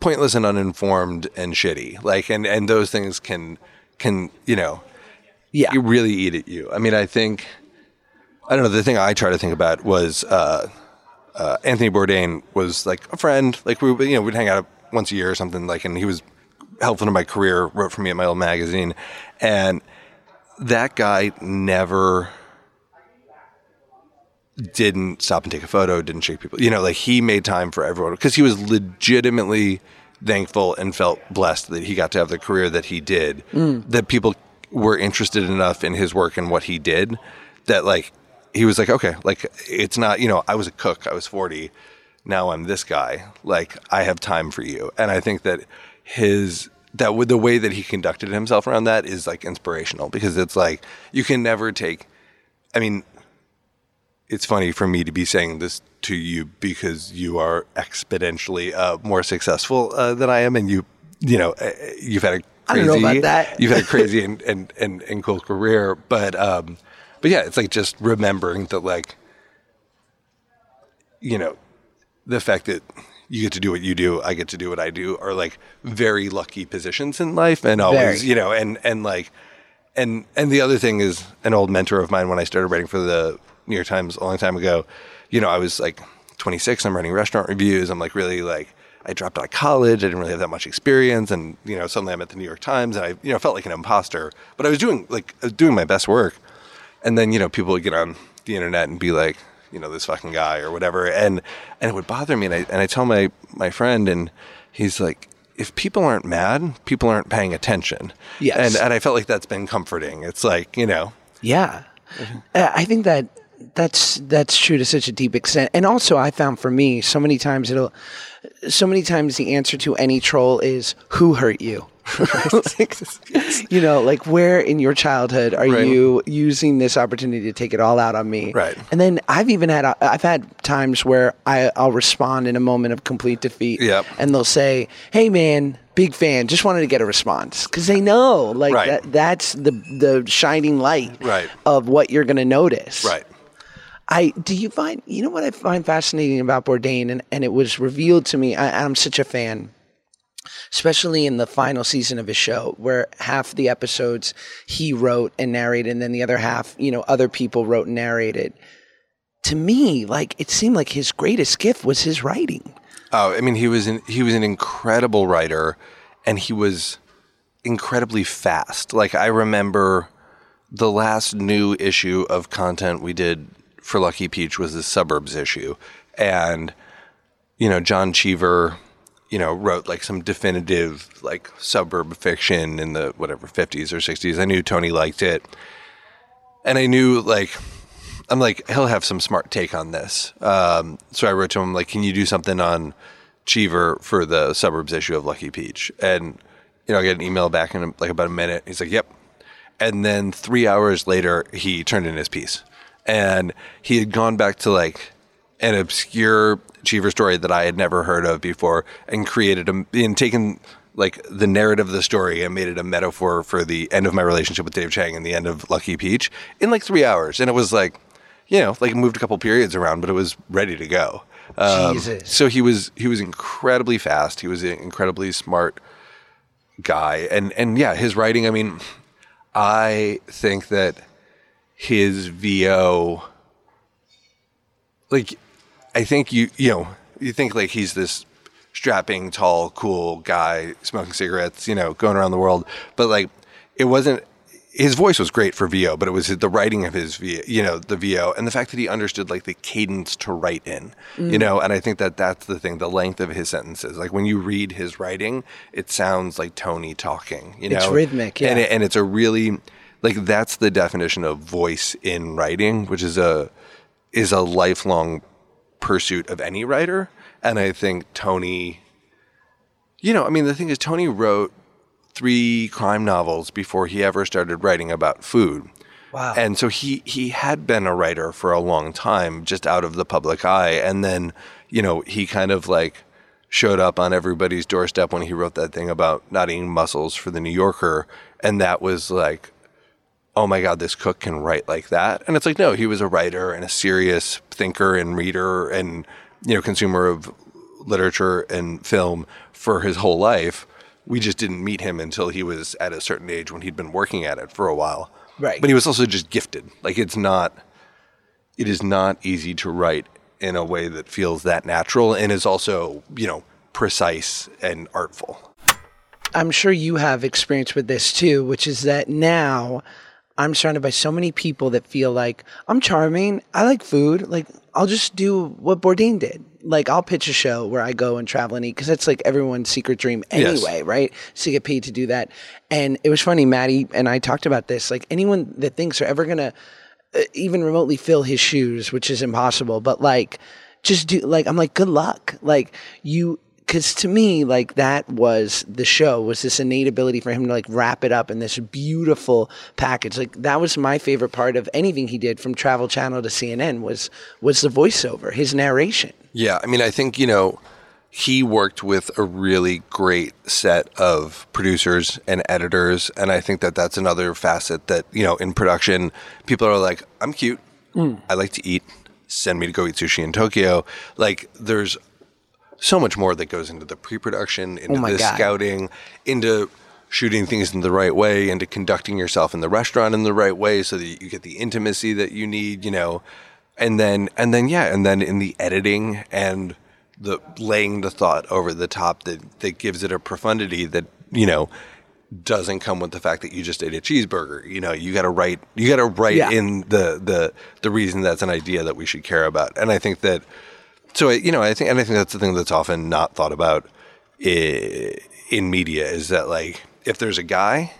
pointless and uninformed and shitty. Like and and those things can can you know Yeah. you really eat at you. I mean, I think I don't know. The thing I try to think about was uh, uh, Anthony Bourdain was like a friend. Like we, you know, we'd hang out once a year or something. Like, and he was helpful to my career. Wrote for me at my old magazine, and that guy never didn't stop and take a photo. Didn't shake people. You know, like he made time for everyone because he was legitimately thankful and felt blessed that he got to have the career that he did. That people were interested enough in his work and what he did that like he was like okay like it's not you know i was a cook i was 40 now i'm this guy like i have time for you and i think that his that with the way that he conducted himself around that is like inspirational because it's like you can never take i mean it's funny for me to be saying this to you because you are exponentially uh, more successful uh, than I am, and you, you know, uh, you've had a I crazy, don't know about that. you've had a crazy [LAUGHS] and, and, and, and cool career, but um, but yeah, it's like just remembering that, like, you know, the fact that you get to do what you do, I get to do what I do, are like very lucky positions in life, and always, Very. you know, and and like and and the other thing is an old mentor of mine when I started writing for the New York Times a long time ago. You know, I was like 26. I'm writing restaurant reviews. I'm like really like I dropped out of college. I didn't really have that much experience, and you know, suddenly I'm at the New York Times, and I you know felt like an imposter. But I was doing like I was doing my best work, and then you know people would get on the internet and be like, you know, this fucking guy or whatever, and and it would bother me. And I and I tell my my friend, and he's like. If people aren't mad, people aren't paying attention. Yes. And and I felt like that's been comforting. It's like, you know, Yeah, Uh, I think that that's that's true to such a deep extent. And also, I found for me, so many times it'll, so many times the answer to any troll is who hurt you. Like, [LAUGHS] you know, like where in your childhood are Right. you using this opportunity to take it all out on me? Right. And then I've even had I've had times where I I'll respond in a moment of complete defeat. Yep. And they'll say, "Hey, man." Big fan. Just wanted to get a response because they know, like Right. that. That's the the shining light Right. of what you're going to notice. right. I do you find you know what I find fascinating about Bourdain, and, and it was revealed to me. I, I'm such a fan, especially in the final season of his show, where half the episodes he wrote and narrated, and then the other half, you know, other people wrote and narrated. To me, like it seemed like his greatest gift was his writing. Oh, I mean, he was an, he was an incredible writer, and he was incredibly fast. Like I remember, the last new issue of content we did for Lucky Peach was the suburbs issue, and you know John Cheever, you know, wrote like some definitive like suburb fiction in the whatever fifties or sixties. I knew Tony liked it, and I knew like I'm like, he'll have some smart take on this. Um, so I wrote to him like, can you do something on Cheever for the suburbs issue of Lucky Peach? And you know, I get an email back in like about a minute. He's like, yep. And then three hours later, he turned in his piece, and he had gone back to like an obscure Cheever story that I had never heard of before, and created a and taken like the narrative of the story and made it a metaphor for the end of my relationship with Dave Chang and the end of Lucky Peach in like three hours, and it was like, you know, like moved a couple periods around, but it was ready to go. Um, Jesus. So he was he was incredibly fast. He was an incredibly smart guy, and and yeah, his writing. I mean, I think that his VO, like, I think you you know you think like he's this strapping, tall, cool guy smoking cigarettes, you know, going around the world, but like it wasn't. His voice was great for VO, but it was the writing of his VO, you know, the VO, and the fact that he understood like the cadence to write in, you mm. know, and I think that that's the thing, the length of his sentences. Like when you read his writing, it sounds like Tony talking, you know, It's rhythmic, yeah. and it, and it's a really like that's the definition of voice in writing, which is a is a lifelong pursuit of any writer. And I think Tony, you know, I mean, the thing is, Tony wrote three crime novels before he ever started writing about food. Wow. And so he he had been a writer for a long time, just out of the public eye. And then, you know, he kind of like showed up on everybody's doorstep when he wrote that thing about not eating mussels for the New Yorker. And that was like, oh my God, this cook can write like that. And it's like, no, he was a writer and a serious thinker and reader and, you know, consumer of literature and film for his whole life. we just didn't meet him until he was at a certain age when he'd been working at it for a while. Right. But he was also just gifted. Like it's not it is not easy to write in a way that feels that natural and is also, you know, precise and artful. I'm sure you have experience with this too, which is that now I'm surrounded by so many people that feel like I'm charming. I like food. Like I'll just do what Bourdain did. Like I'll pitch a show where I go and travel and eat because that's like everyone's secret dream Yes. anyway, right? So you get paid to do that. And it was funny, Maddie and I talked about this. Like anyone that thinks they're ever gonna uh, even remotely fill his shoes, which is impossible, but like just do like I'm like good luck. Like you because to me like that was the show was this innate ability for him to like wrap it up in this beautiful package. Like that was my favorite part of anything he did from travel channel to cnn was was the voiceover his narration. Yeah, I mean, I think you know he worked with a really great set of producers and editors, and I think that that's another facet that you know in production people are like, I'm cute, hmm. I like to eat, send me to go eat sushi in Tokyo. Like, there's so much more that goes into the pre-production, into Oh the God. scouting, into shooting things in the right way, into conducting yourself in the restaurant in the right way, so that you get the intimacy that you need. You know, and then and then yeah, and then in the editing and the laying the thought over the top that that gives it a profundity that you know doesn't come with the fact that you just ate a cheeseburger. You know, you got to write you got to write Yeah. in the the the reason that's an idea that we should care about. And I think that so I- you know, I think and I think that's the thing that's often not thought about in media is that like if there's a guy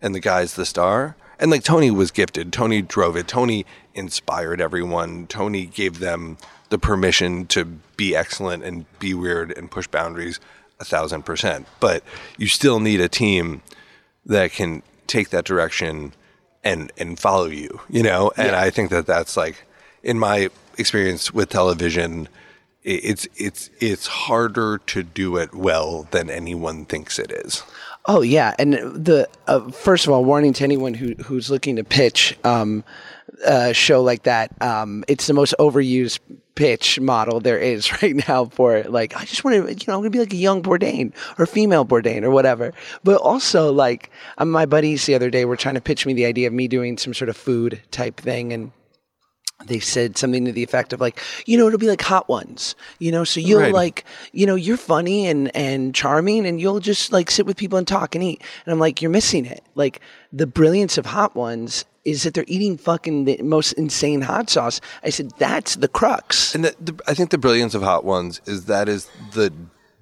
and the guy's the star and like Tony was gifted, Tony drove it, Tony inspired everyone, Tony gave them the permission to be excellent and be weird and push boundaries a thousand percent. But you still need a team that can take that direction and and follow you, you know. And I think that that's like in my experience with television, it's it's it's harder to do it well than anyone thinks it is. Oh yeah, and the uh, first of all, warning to anyone who who's looking to pitch um, a show like that. Um, it's the most overused pitch model there is [LAUGHS] right now for like I just want to you know I'm gonna be like a young Bourdain or female Bourdain or whatever. But also like um, my buddies the other day were trying to pitch me the idea of me doing some sort of food type thing and they said something to the effect of like, you know, it'll be like hot ones, you know, so you'll Right. like, you know, you're funny and and charming and you'll just like sit with people and talk and eat. And I'm like, you're missing it. Like the brilliance of hot ones is that they're eating fucking the most insane hot sauce. I said that's the crux. And the, the, I think the brilliance of Hot Ones is that is the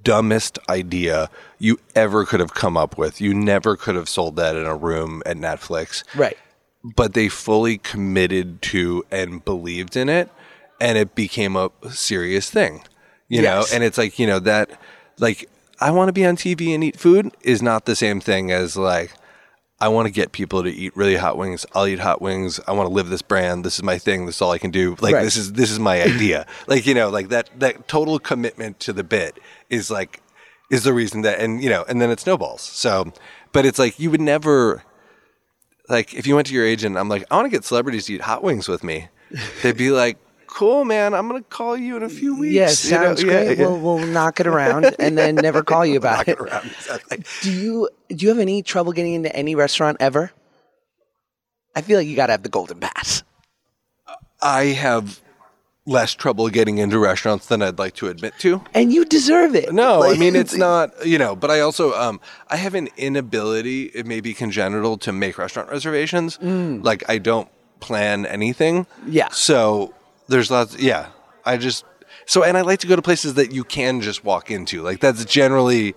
dumbest idea you ever could have come up with. You never could have sold that in a room at Netflix. Right. But they fully committed to and believed in it, and it became a serious thing. You know, and it's like, you know, that, like, I want to be on TV and eat food is not the same thing as, like, I want to get people to eat really hot wings. I'll eat hot wings. I want to live this brand. This is my thing. This is all I can do. Like Right. this is this is my idea. [COUGHS] like you know, like that that total commitment to the bit is like is the reason that and you know, and then it snowballs. So, but it's like you would never like if you went to your agent, I'm like, I want to get celebrities to eat hot wings with me. They'd be like, Cool, man. I'm gonna call you in a few weeks. Yeah, you know? sounds Yeah, great. yeah. We'll we'll knock it around and then never [LAUGHS] call you about it. Exactly. Do you do you have any trouble getting into any restaurant ever? I feel like you got to have the golden pass. I have less trouble getting into restaurants than I'd like to admit to. And you deserve it. No, Like, I mean it's [LAUGHS] not, you know, but I also um I have an inability, it may be congenital to make restaurant reservations. Like I don't plan anything. Yeah. So there's lots yeah. I just so and I like to go to places that you can just walk into. Like that's generally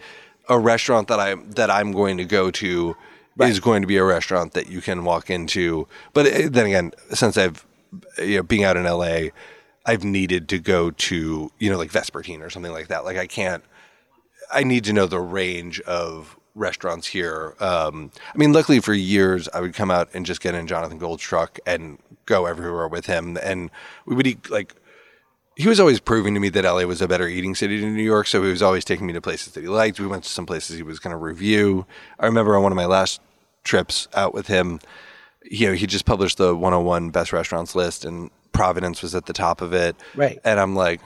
a restaurant that I that I'm going to go to is going to be a restaurant that you can walk into. But uh, then again, since I've you know being out in LA, I've needed to go to, you know, like Vespertine or something like that. Like I can't I need to know the range of restaurants here. Um, I mean, luckily for years, I would come out and just get in Jonathan Gold's truck and go everywhere with him, and we would eat like. He was always proving to me that LA was a better eating city than New York, so he was always taking me to places that he liked. We went to some places he was going to review. I remember on one of my last trips out with him, you know, he just published the 101 best restaurants list, and Providence was at the top of it. Right. And I'm like,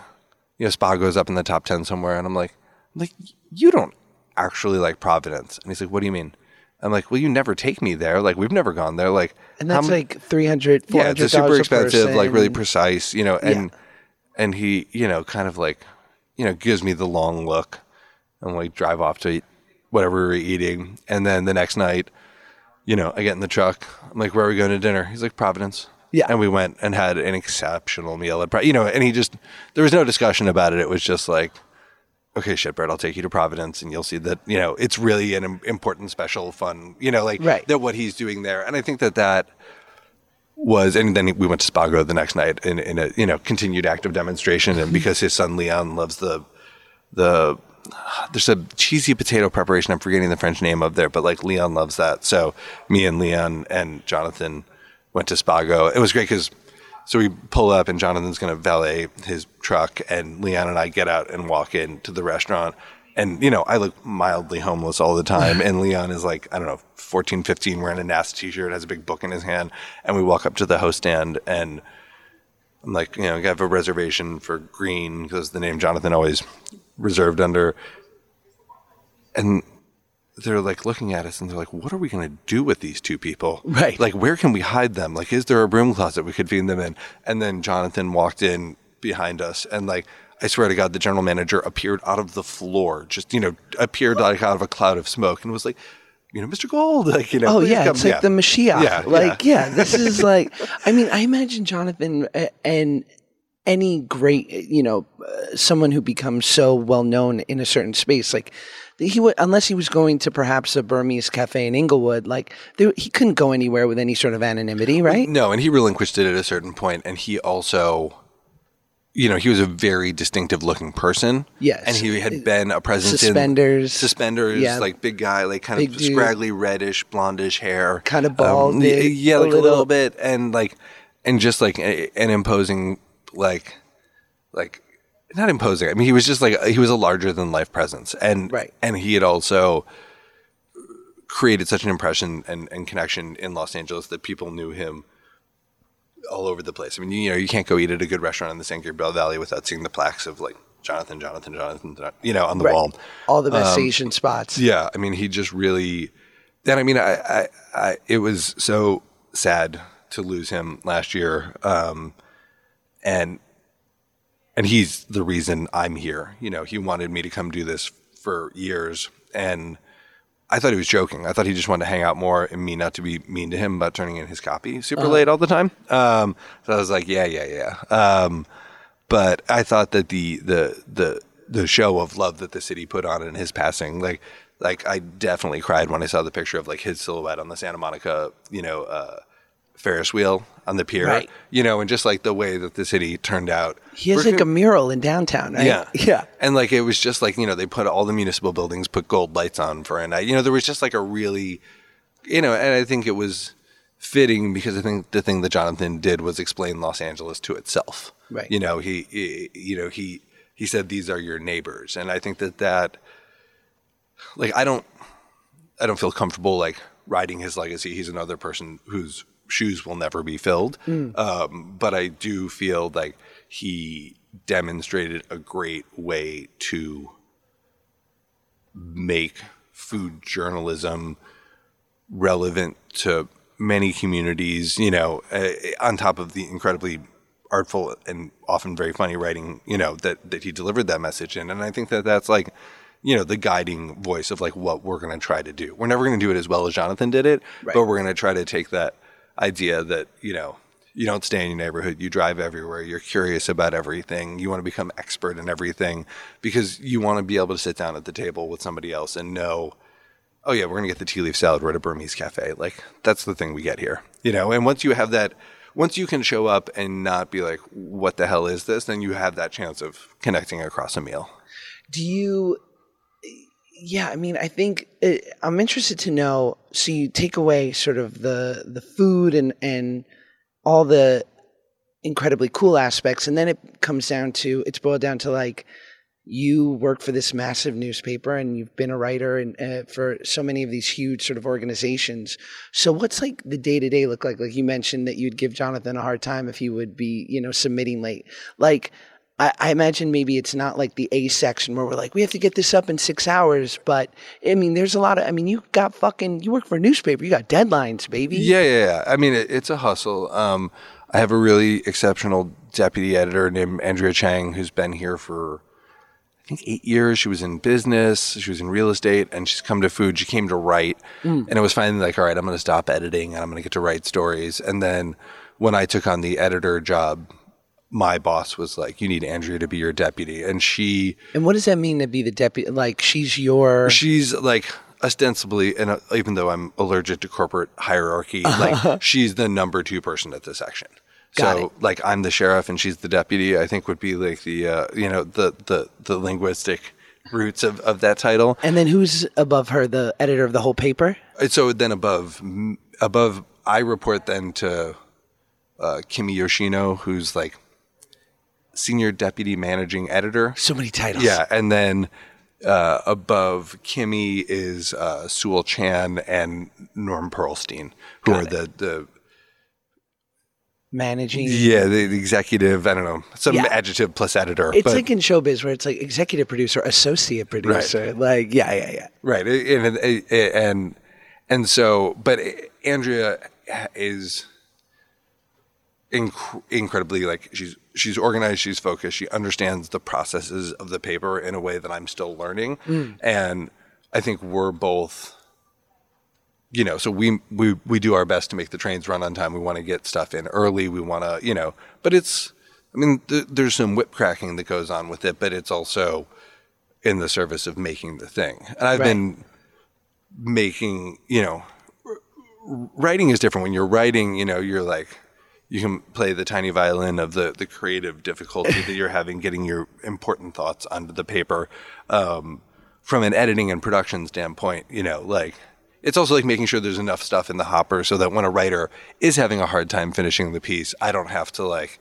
you know, Spago's up in the top 10 somewhere, and I'm like, I'm like, you don't actually like Providence. And he's like, what do you mean? I'm like, well, you never take me there. Like, we've never gone there. Like, And that's like 300 yeah, it's a $400 super a expensive, like really precise, you know, and and he, you know, kind of like, you know, gives me the long look, and we drive off to eat whatever we were eating, and then the next night, you know, I get in the truck. I'm like, where are we going to dinner? He's like, Providence. Yeah. and we went and had an exceptional meal at, Pro- you know, and he just there was no discussion about it. It was just like. Okay, shitbird, I'll take you to Providence, and you'll see that you know it's really an im- important, special, fun. You know, like Right. that what he's doing there, and I think that that was, and then we went to Spago the next night in, in a you know continued active demonstration, and mm-hmm. because his son Leon loves the the there's a cheesy potato preparation I'm forgetting the French name of there, but like Leon loves that. So me and Leon and Jonathan went to Spago. It was great because so we pull up and Jonathan's going to valet his truck, and Leon and I get out and walk into the restaurant. And, you know, I look mildly homeless all the time. [LAUGHS] And Leon is like, I don't know, 14, 15, wearing a NASA t shirt, has a big book in his hand. And we walk up to the host stand, and I'm like, you know, I have a reservation for green because the name Jonathan always reserved under. And they're like looking at us and they're like, what are we going to do with these two people? Right. Like, where can we hide them? Like, is there a broom closet we could feed them in? And then Jonathan walked in behind us and like, I swear to God, the general manager appeared out of the floor, just, you know, appeared like out of a cloud of smoke and was like, you know, Mr. Gold, [LAUGHS] like, you know, Oh yeah, come." it's like the Mashiach. Yeah, like yeah. this is [LAUGHS] like. I mean, I imagine Jonathan uh, and any great, you know, uh, someone who becomes so well known in a certain space, like he would, unless he was going to perhaps a Burmese cafe in Inglewood, like there, he couldn't go anywhere with any sort of anonymity, right? No, and he relinquished it at a certain point, and he also, you know, he was a very distinctive looking person. Yes. and he had been a presence Suspenders. in suspenders, Yeah. like big guy, like kind Big of dude. scraggly reddish, blondish hair, Kinda bald, Um, yeah, a like a little- little bit, and like, and just like a, an imposing, like, like. Not imposing. I mean, he was just like he was a larger than life presence, and Right. and he had also created such an impression and, and connection in Los Angeles that people knew him all over the place. I mean, you know, you can't go eat at a good restaurant in the San Gabriel Valley without seeing the plaques of like Jonathan, Jonathan, Jonathan, you know, on the Right. wall. All the best Asian spots. Yeah, I mean, he just really. Then I mean, I, I, I, it was so sad to lose him last year, um, and and he's the reason I'm here. You know, he wanted me to come do this for years, and I thought he was joking. I thought he just wanted to hang out more and me not to be mean to him about turning in his copy super late all the time. Um, so I was like, yeah, yeah, yeah. Um, but I thought that the the the the show of love that the city put on in his passing, like like I definitely cried when I saw the picture of like his silhouette on the Santa Monica, you know, uh, Ferris wheel on the pier, Right. you know, and just like the way that the city turned out. He has For like a mural in downtown, right? yeah. [LAUGHS] Yeah. And like it was just like, you know, they put all the municipal buildings, put gold lights on for a night. You know, there was just like a really, you know, and I think it was fitting because I think the thing that Jonathan did was explain Los Angeles to itself. Right. You know, he, he you know, he, he said, these are your neighbors. And I think that that, like, I don't, I don't feel comfortable like riding his legacy. He's another person whose shoes will never be filled. Um, but I do feel like he demonstrated a great way to make food journalism relevant to many communities, you know, uh, on top of the incredibly artful and often very funny writing, you know, that, that he delivered that message in. And I think that that's like, you know, the guiding voice of like what we're going to try to do. We're never going to do it as well as Jonathan did it, Right. but we're going to try to take that idea that, you know, you don't stay in your neighborhood, you drive everywhere, you're curious about everything, you want to become expert in everything because you want to be able to sit down at the table with somebody else and know, oh yeah, we're gonna get the tea leaf salad. We're at a Burmese cafe. Like that's the thing we get here, you know. And once you have that, once you can show up and not be like, what the hell is this? Then you have that chance of connecting across a meal. do you yeah i mean i think it, i'm interested to know so you take away sort of the the food and and all the incredibly cool aspects and then it comes down to it's boiled down to like you work for this massive newspaper and you've been a writer and uh, for so many of these huge sort of organizations. So what's like the day to day look like? Like you mentioned that you'd give jonathan a hard time if he would be you know submitting late. Like I, I imagine maybe it's not like the A section where we're like, we have to get this up in six hours. But I mean, there's a lot of, I mean, you got fucking, you work for a newspaper, you got deadlines, baby. Yeah, yeah, yeah. I mean, it, it's a hustle. Um, I have a really exceptional deputy editor named Andrea Chang who's been here for I think eight years. She was in business, she was in real estate, and she's come to food. She came to write, and it was finally like, all right, I'm going to stop editing and I'm going to get to write stories. And then when I took on the editor job, my boss was like, "You need Andrea to be your deputy," and she And what does that mean to be the deputy? Like, she's your. she's like ostensibly, and uh, even though I'm allergic to corporate hierarchy, like [LAUGHS] she's the number two person at the section. Got so it. like I'm the sheriff and she's the deputy. I think would be like the uh, you know the the the linguistic roots of, of that title. And then who's above her, the editor of the whole paper? So then above above I report then to uh, Kimi Yoshino, who's like senior deputy managing editor. So many titles. Yeah, and then uh, above Kimi is uh, Sewell Chan and Norm Pearlstine, who Got are it. the the Managing. yeah the, the executive. I don't know some Yeah. adjective plus editor. It's but- like in showbiz where it's like executive producer, associate producer. Like, yeah, yeah, yeah. right, and and and, and so, but Andrea is inc- incredibly like she's she's organized, she's focused, she understands the processes of the paper in a way that I'm still learning, mm. and I think we're both. You know, so we we we do our best to make the trains run on time. We want to get stuff in early. We want to, you know, but it's. I mean, th- there's some whip cracking that goes on with it, but it's also in the service of making the thing. And I've Right. been making, you know, r- writing is different. When you're writing, you know, you're like, you can play the tiny violin of the, the creative difficulty that you're having getting your important thoughts onto the paper. Um, from an editing and production standpoint, you know, like, it's also like making sure there's enough stuff in the hopper so that when a writer is having a hard time finishing the piece, I don't have to like,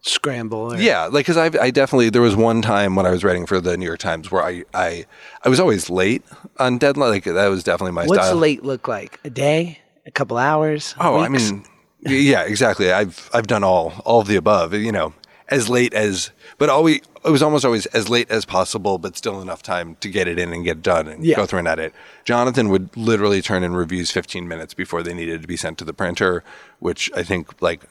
Scramble. or- yeah, like because I I definitely there was one time when I was writing for the New York Times where I I I was always late on deadline. Like that was definitely my What's style. What's late look like? A day? A couple hours? Oh, I mean, yeah, exactly. I've I've done all all of the above. You know, as late as, but always it was almost always as late as possible, but still enough time to get it in and get done and Yeah. go through and edit. Jonathan would literally turn in reviews 15 minutes before they needed to be sent to the printer, which I think like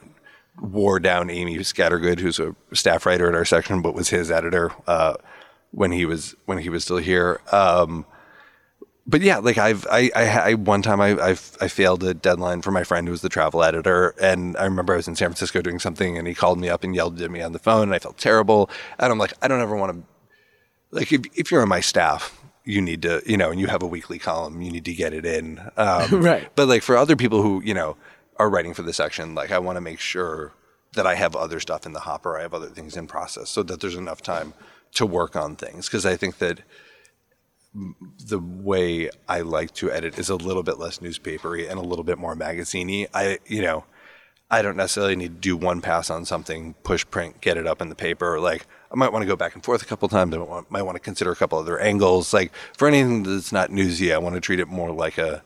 wore down Amy Scattergood, who's a staff writer at our section, but was his editor uh, when he was when he was still here. Um, but yeah, like I've I, I, I one time I, I I failed a deadline for my friend who was the travel editor, and I remember I was in San Francisco doing something, and he called me up and yelled at me on the phone, and I felt terrible. And I'm like, I don't ever want to, like, if if you're on my staff, you need to, you know, and you have a weekly column, you need to get it in, um, [LAUGHS] Right. But like for other people who you know are writing for the section, like I want to make sure that I have other stuff in the hopper, I have other things in process, so that there's enough time to work on things, because I think that the way I like to edit is a little bit less newspapery and a little bit more magaziney. I, you know, I don't necessarily need to do one pass on something, push print, get it up in the paper. Like I might want to go back and forth a couple times. I want, might want to consider a couple other angles. Like for anything that's not newsy, I want to treat it more like a,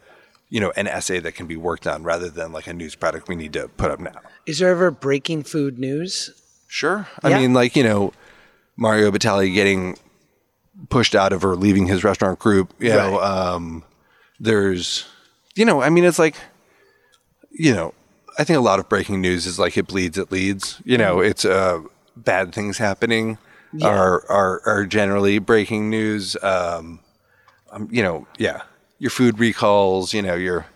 you know, an essay that can be worked on rather than like a news product we need to put up now. Is there ever breaking food news? Sure. I Yeah. mean, like, you know, Mario Batali getting pushed out of or leaving his restaurant group, you know, um, there's, you know, I mean, it's like, you know, I think a lot of breaking news is like it bleeds, it leads. You know, Mm-hmm. it's uh, bad things happening are, are are generally breaking news. Um, um, you know, yeah, your food recalls. You know, your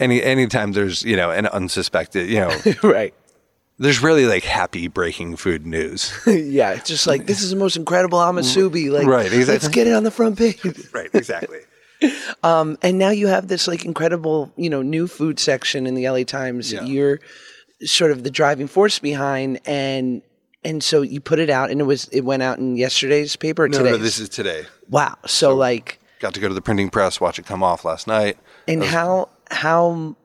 any anytime there's you know an unsuspected. You know, [LAUGHS] right. There's really like happy breaking food news. [LAUGHS] yeah. It's just like, this is the most incredible amasubi. Like, Right, exactly. let's get it on the front page. [LAUGHS] right. Exactly. [LAUGHS] Um, and now you have this like incredible, you know, new food section in the LA Times. Yeah. You're sort of the driving force behind, and and so you put it out, and it was it went out in yesterday's paper. Or No, today's? no, this is today. wow. So, like, Got to go to the printing press, watch it come off last night. and how how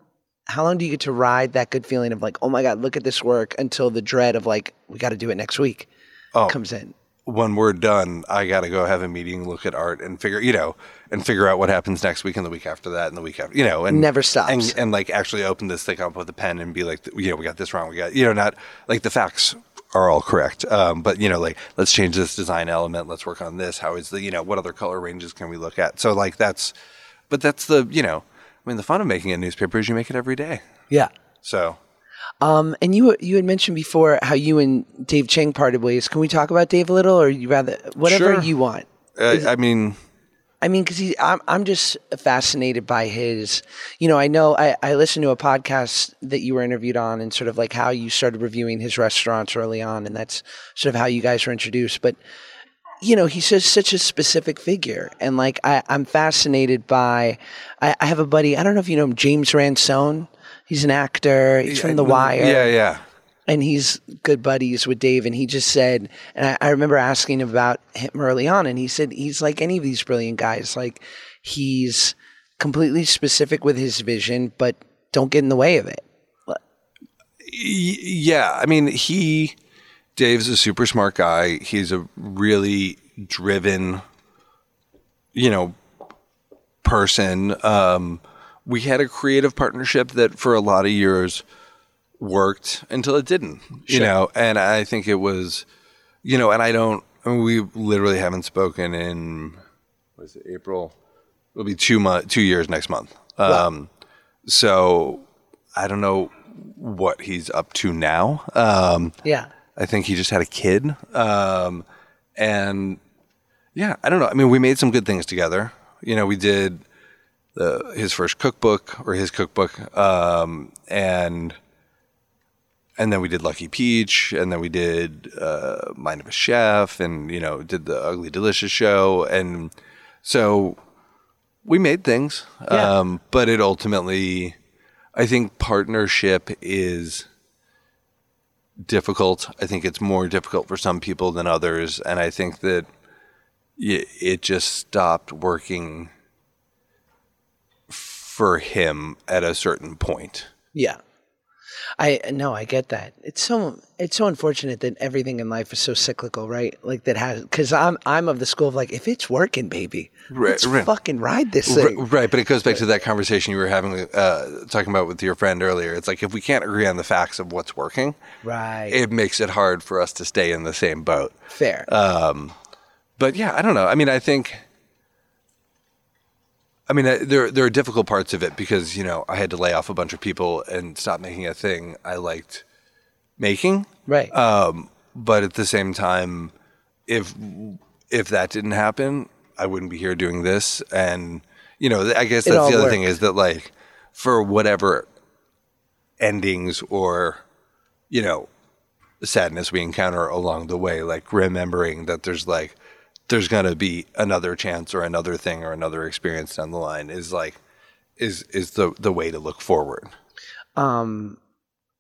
how long do you get to ride that good feeling of like, oh my god, look at this work until the dread of like, we got to do it next week Oh. comes in. When we're done, I got to go have a meeting, look at art, and figure, you know, and figure out what happens next week and the week after that and the week after, you know, and Never stops. And, and like actually open this thing up with a pen and be like, you know, we got this wrong. We got, you know, not like the facts are all correct. Um, but you know, like let's change this design element. Let's work on this. How is the you know what other color ranges can we look at? So like that's, but that's the you know, I mean the fun of making a newspaper is you make it every day. Yeah. So Um, and you you had mentioned before how you and Dave Chang parted ways. Can we talk about Dave a little, or you rather whatever Sure. you want? uh, I mean, I mean, because I'm I'm just fascinated by his. You know, I know I I listened to a podcast that you were interviewed on, and sort of like how you started reviewing his restaurants early on, and that's sort of how you guys were introduced. But you know, he's just such a specific figure, and like I I'm fascinated by. I, I have a buddy. I don't know if you know him, James Ransone. He's an actor. He's from The Wire Yeah, yeah. and he's good buddies with Dave. And he just said, and I, I remember asking him about him early on, and he said he's like any of these brilliant guys. Like he's completely specific with his vision, but don't get in the way of it. Yeah, I mean, he, Dave's a super smart guy. He's a really driven, you know, person. Um, we had a creative partnership that for a lot of years worked until it didn't, you know, and I think it was, you know, and I don't, I mean, we literally haven't spoken in, what is it, April? It'll be two months, two years next month. Um, so I don't know what he's up to now. Um, Yeah. I think he just had a kid. Um, and yeah, I don't know. I mean, we made some good things together. You know, we did the, his first cookbook or his cookbook. Um, and, and then we did Lucky Peach and then we did, uh, Mind of a Chef and, you know, did the Ugly Delicious show. And so we made things. Yeah. Um, but it ultimately, I think partnership is difficult. I think it's more difficult for some people than others, and I think that it just stopped working for him at a certain point. Yeah. I no, I get that. It's so it's so unfortunate that everything in life is so cyclical, right? Like that has because I'm I'm of the school of like if it's working, baby, Right, let's right. fucking ride this thing. right, but it goes back to that conversation you were having, uh, talking about with your friend earlier. It's like if we can't agree on the facts of what's working, Right. it makes it hard for us to stay in the same boat. Fair. but yeah, I don't know. I mean, I think. I mean, I- there there are difficult parts of it because you know I had to lay off a bunch of people and stop making a thing I liked making. right. Um, but at the same time, if if that didn't happen, I wouldn't be here doing this. And you know, I guess It that's the other thing is that like for whatever endings or you know sadness we encounter along the way, like remembering that there's like there's gonna be another chance or another thing or another experience down the line is like is is the the way to look forward. um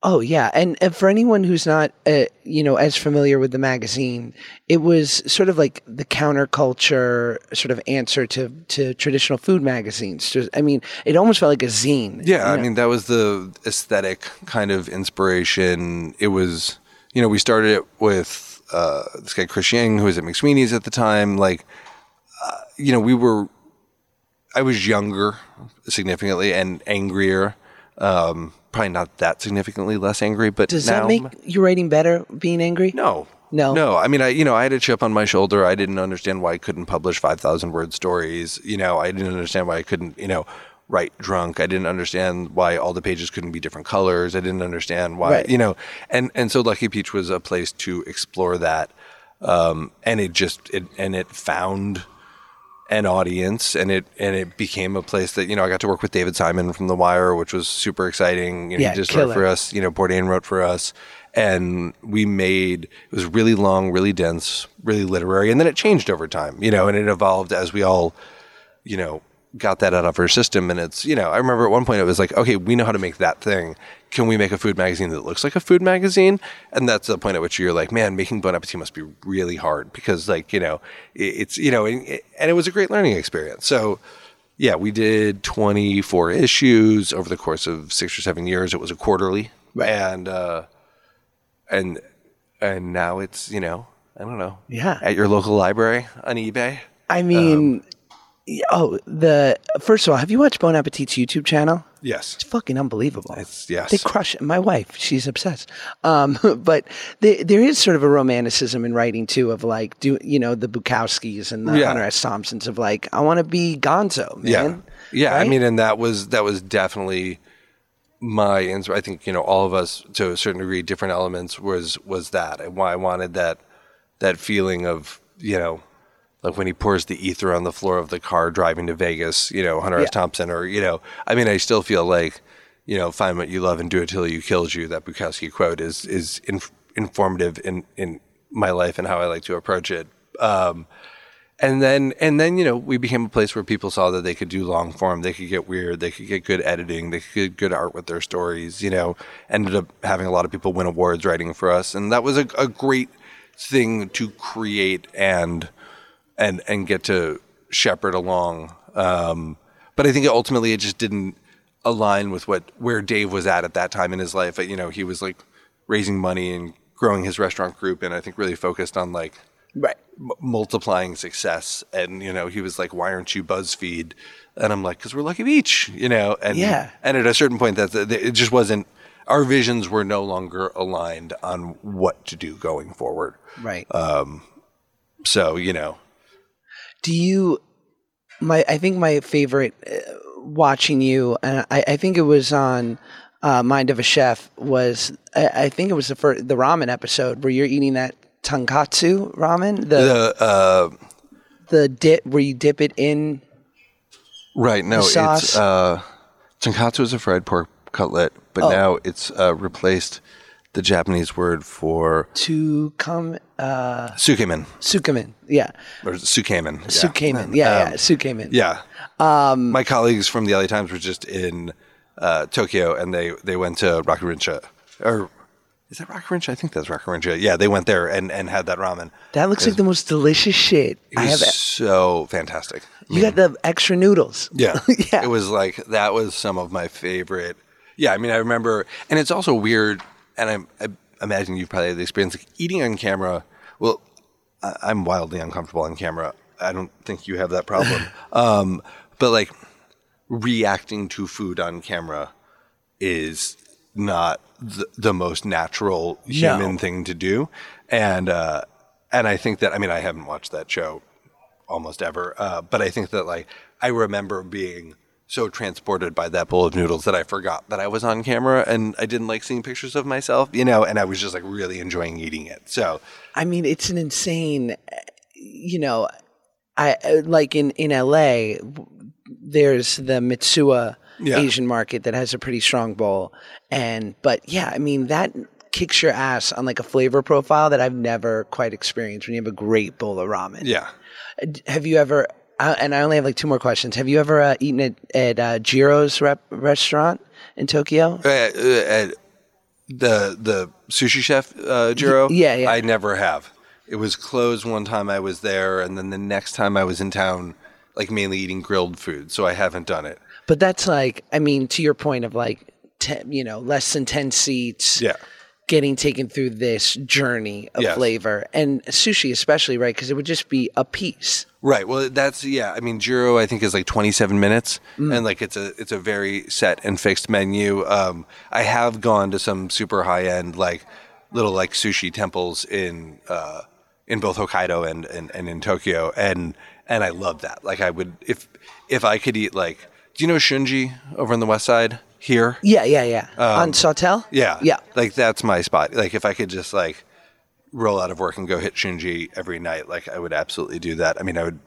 Oh yeah, and, and for anyone who's not, uh, you know, as familiar with the magazine, it was sort of like the counterculture sort of answer to to traditional food magazines. Just, I mean, it almost felt like a zine. Yeah, I know? mean that was the aesthetic kind of inspiration. It was, you know, we started it with uh, this guy Chris Ying, who was at McSweeney's at the time. Like, uh, you know, we were. I was younger, significantly, and angrier. Um, probably not that significantly less angry, but Does now, that make you writing better being angry? no. No? No. I mean, I, you know, I had a chip on my shoulder. I didn't understand why I couldn't publish 5,000 word stories. You know, I didn't understand why I couldn't, you know, write drunk. I didn't understand why all the pages couldn't be different colors. I didn't understand why, Right. you know, and, and so Lucky Peach was a place to explore that. Um, and it just, it, and it found an audience and it and it became a place that you know I got to work with David Simon from The Wire which was super exciting you know Yeah, he just wrote for us you know Bourdain wrote for us and we made it was really long really dense really literary and then it changed over time you know and it evolved as we all you know got that out of our system. And it's you know I remember at one point it was like okay we know how to make that thing. Can we make a food magazine that looks like a food magazine? And that's the point at which you're like man making Bon Appetit must be really hard because like you know it's you know and, and it was a great learning experience. So yeah we did 24 issues over the course of six or seven years. It was a quarterly. Right. and uh and and now it's you know I don't know. Yeah. at your local library on eBay. I mean, Oh, the first of all, have you watched Bon Appetit's YouTube channel? Yes. It's fucking unbelievable. It's- yes. They crush it. My wife, she's obsessed. Um, [LAUGHS] but there, there is sort of a romanticism in writing too, of like, do you know the Bukowskis and the Yeah. Hunter S. Thompsons of like, I want to be Gonzo, man. Yeah, yeah. I mean, and that was that was definitely my answer. I think you know all of us to a certain degree, different elements was was that, and why I wanted that that feeling of you know. Like when he pours the ether on the floor of the car driving to Vegas, you know, Hunter S. Yeah. Thompson, or, you know, I mean, I still feel like, you know, find what you love and do it till you kills you. That Bukowski quote is, is inf- informative in, in my life and how I like to approach it. Um, and then and then you know we became a place where people saw that they could do long form they could get weird they could get good editing they could get good art with their stories you know ended up having a lot of people win awards writing for us and that was a, a great thing to create and and and get to shepherd along um, but i think ultimately it just didn't align with what where dave was at at that time in his life you know he was like raising money and growing his restaurant group and i think really focused on like right. m- multiplying success and you know he was like why aren't you buzzfeed and i'm like because we're lucky peach you know and Yeah. and at a certain point that it just wasn't our visions were no longer aligned on what to do going forward Right. Um, so you know do you my i think my favorite uh, watching you and i, I think it was on uh, mind of a chef was I, I think it was the first the ramen episode where you're eating that tonkatsu ramen the the uh the dip where you dip it in right no it's uh tonkatsu is a fried pork cutlet but Oh. now it's uh replaced the japanese word for to come uh tsukemen sukamen yeah or tsukemen yeah. sukamen yeah Um, yeah sukamen Yeah. Um, My colleagues from the LA Times were just in uh, Tokyo, and they they went to Rokurinsha, or is that Rokurinsha? I think that's Rokurinsha. Yeah, they went there and, and had that ramen. that looks like the most delicious shit It i was have so fantastic. you got the extra noodles Yeah, [LAUGHS] yeah It was like that was some of my favorite. Yeah, I mean, I remember, and it's also weird, and I'm, I imagine you've probably had the experience like eating on camera. Well, I, I'm wildly uncomfortable on camera. I don't think you have that problem. [LAUGHS] um, but like reacting to food on camera is not the, the most natural human No. thing to do, and uh, and I think that I mean I haven't watched that show almost ever. Uh, but I think that like I remember being so transported by that bowl of noodles that I forgot that I was on camera and I didn't like seeing pictures of myself, you know, and I was just like really enjoying eating it. So I mean, it's an insane, you know, I like in in LA. There's the Mitsuwa Yeah. Asian market that has a pretty strong bowl, and but yeah, I mean that kicks your ass on like a flavor profile that I've never quite experienced when you have a great bowl of ramen. yeah, Have you ever? Uh, and I only have like two more questions. Have you ever uh, eaten at at uh, Jiro's rep- restaurant in Tokyo? At, uh, the the sushi chef uh, Jiro, yeah, yeah. I never have. It was closed one time I was there, and then the next time I was in town, like mainly eating grilled food. So I haven't done it. But that's like, I mean, to your point of like, ten, you know, less than ten seats. Yeah. getting taken through this journey of Yes. flavor and sushi especially right because it would just be a piece Right. Well, that's yeah. I mean, Jiro, I think is like 27 minutes, Mm. and like it's a it's a very set and fixed menu. Um, I have gone to some super high end like little like sushi temples in uh, in both Hokkaido and, and and in Tokyo, and and I love that. Like I would if if I could eat like, do you know Shunji over on the west side here? yeah yeah yeah on Sawtell Um, Yeah. yeah Like that's my spot. Like if I could just like roll out of work and go hit Shunji every night, like I would absolutely do that. I mean, I would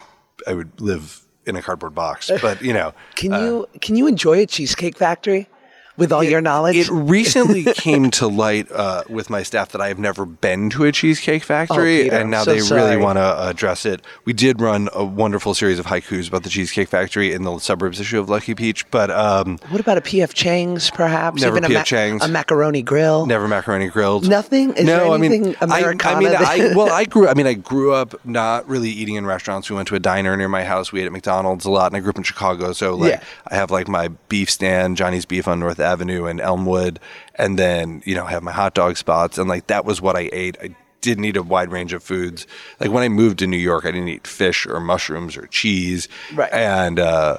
I would live in a cardboard box, uh, but you know, can uh, you can you enjoy a cheesecake factory with all your knowledge It recently came to light uh, with my staff that I have never been to a cheesecake factory, Oh, Peter, and now so they sorry. really want to address it. We did run a wonderful series of haikus about the cheesecake factory in the suburbs issue of Lucky Peach, but um, what about a pf chang's perhaps Never Even a, P.F. Chang's. a macaroni grill never macaroni grilled. Nothing? Is no, there I mean, anything I, I mean, I, well, I grew. I mean, I grew up not really eating in restaurants. We went to a diner near my house. We ate at McDonald's a lot, and I grew up in Chicago. So, like, Yeah. I have like my beef stand, Johnnie's Beef on North Avenue and Elmwood, and then you know, have my hot dog spots, and like that was what I ate. I didn't eat a wide range of foods. Like when I moved to New York, I didn't eat fish or mushrooms or cheese. Right. And uh,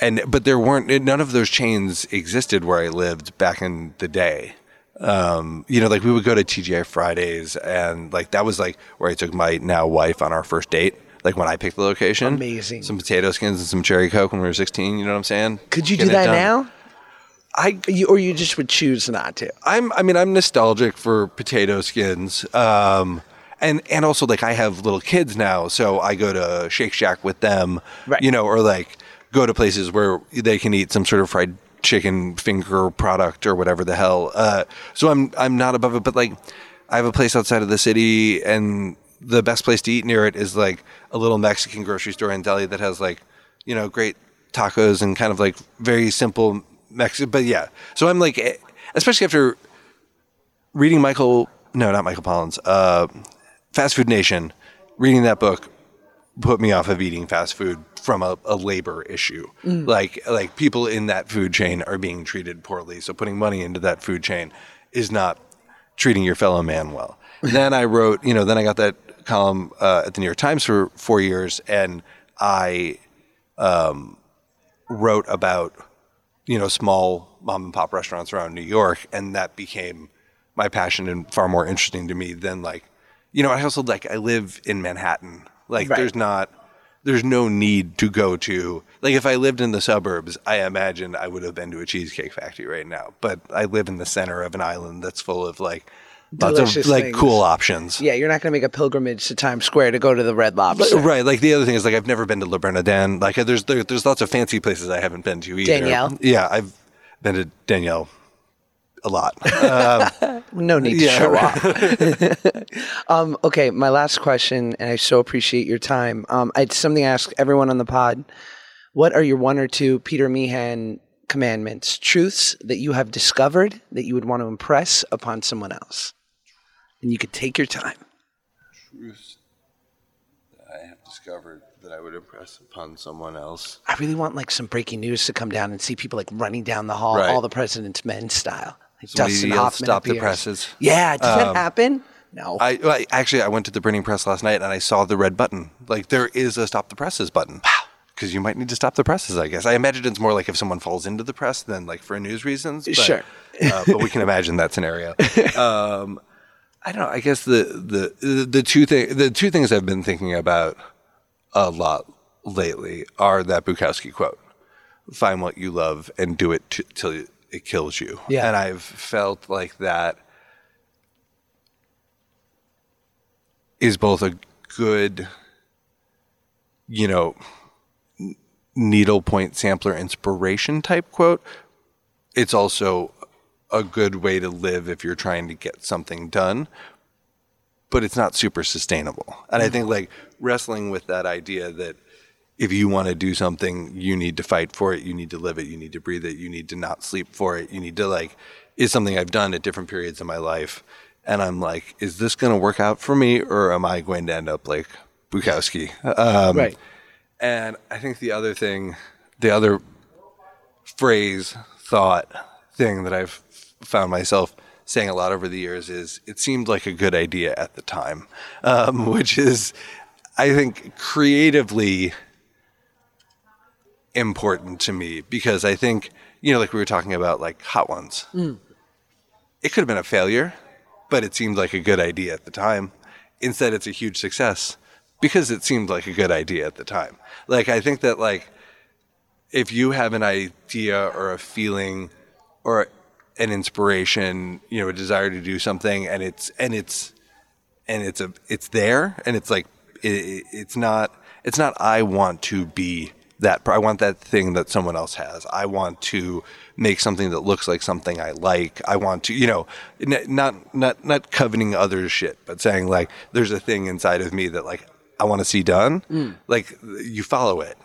and but there weren't none of those chains existed where I lived back in the day. Um, you know, like we would go to TGI Fridays, and like that was like where I took my now wife on our first date. Like when I picked the location, Amazing. Some potato skins and some cherry coke when we were sixteen. You know what I'm saying? Could you do that done. now? I You, or you just would choose not to? I'm I mean I'm nostalgic for potato skins. Um and and also like I have little kids now, so I go to Shake Shack with them. Right. You know, or like go to places where they can eat some sort of fried chicken finger product or whatever the hell. Uh so I'm I'm not above it, but like I have a place outside of the city and the best place to eat near it is like a little Mexican grocery store in Delhi that has like, you know, great tacos and kind of like very simple Mexican. But yeah, so I'm like, eh, especially after reading Michael, no, not Michael Pollan's, uh, Fast Food Nation, reading that book put me off of eating fast food from a, a labor issue. Like, like people in that food chain are being treated poorly. So putting money into that food chain is not treating your fellow man well. [LAUGHS] then I wrote, you know, then I got that column uh, at the New York Times for four years, and I um, wrote about you know small mom and pop restaurants around New York, and that became my passion and far more interesting to me than like you know I also like I live in Manhattan, like Right. there's not. There's no need to go to like if I lived in the suburbs, I imagine I would have been to a cheesecake factory right now. But I live in the center of an island that's full of like lots of like things. cool options. Yeah, you're not going to make a pilgrimage to Times Square to go to the Red Lobster. Right. Like the other thing is like I've never been to Le Bernardin. Like there's there, there's lots of fancy places I haven't been to either. Daniel? Yeah, I've been to Daniel a lot. [LAUGHS] No need to Yeah, show off. [LAUGHS] [LAUGHS] um, okay, my last question, and I so appreciate your time. Um, it's something I ask everyone on the pod. What are your one or two Peter Meehan commandments, truths that you have discovered that you would want to impress upon someone else? And you could take your time. Truths that I have discovered that I would impress upon someone else. I really want like some breaking news to come down and see people like running down the hall, Right. all the president's men style. Like Somebody Dustin Hoffman "Stop the presses." Yeah, does that happen? No. I, I actually I went to the printing press last night and I saw the red button. Like there is a stop the presses button. Wow. Because you might need to stop the presses, I guess. I imagine it's more like if someone falls into the press than like for news reasons. But, Sure. uh, but we can imagine that scenario. [LAUGHS] Um, I don't know. I guess the the the, two thing the two things I've been thinking about a lot lately are that Bukowski quote: "Find what you love and do it t- till it kills you." Yeah. And I've felt like that is both a good, you know, n- needle point sampler inspiration type quote. It's also a good way to live if you're trying to get something done, but it's not super sustainable. And I think like wrestling with that idea that if you want to do something, you need to fight for it, you need to live it, you need to breathe it, you need to not sleep for it, you need to like is something I've done at different periods in my life. And I'm like, is this going to work out for me or am I going to end up like Bukowski? Um, right. and I think the other thing, the other phrase, thought, thing that I've found myself saying a lot over the years is it seemed like a good idea at the time, um, [LAUGHS] which is, I think, creatively important to me because I think, you know, like we were talking about, like Hot Ones. It could have been a failure, but it seemed like a good idea at the time. Instead, it's a huge success because it seemed like a good idea at the time. Like, I think that, like, if you have an idea or a feeling or an inspiration, you know, a desire to do something and it's, and it's, and it's a, it's there and it's like, it, it's not, it's not, I want to be that, I want that thing that someone else has. I want to make something that looks like something I like. I want to, you know, n- not, not, not coveting others shit, but saying like, there's a thing inside of me that like, I want to see done. Mm. Like you follow it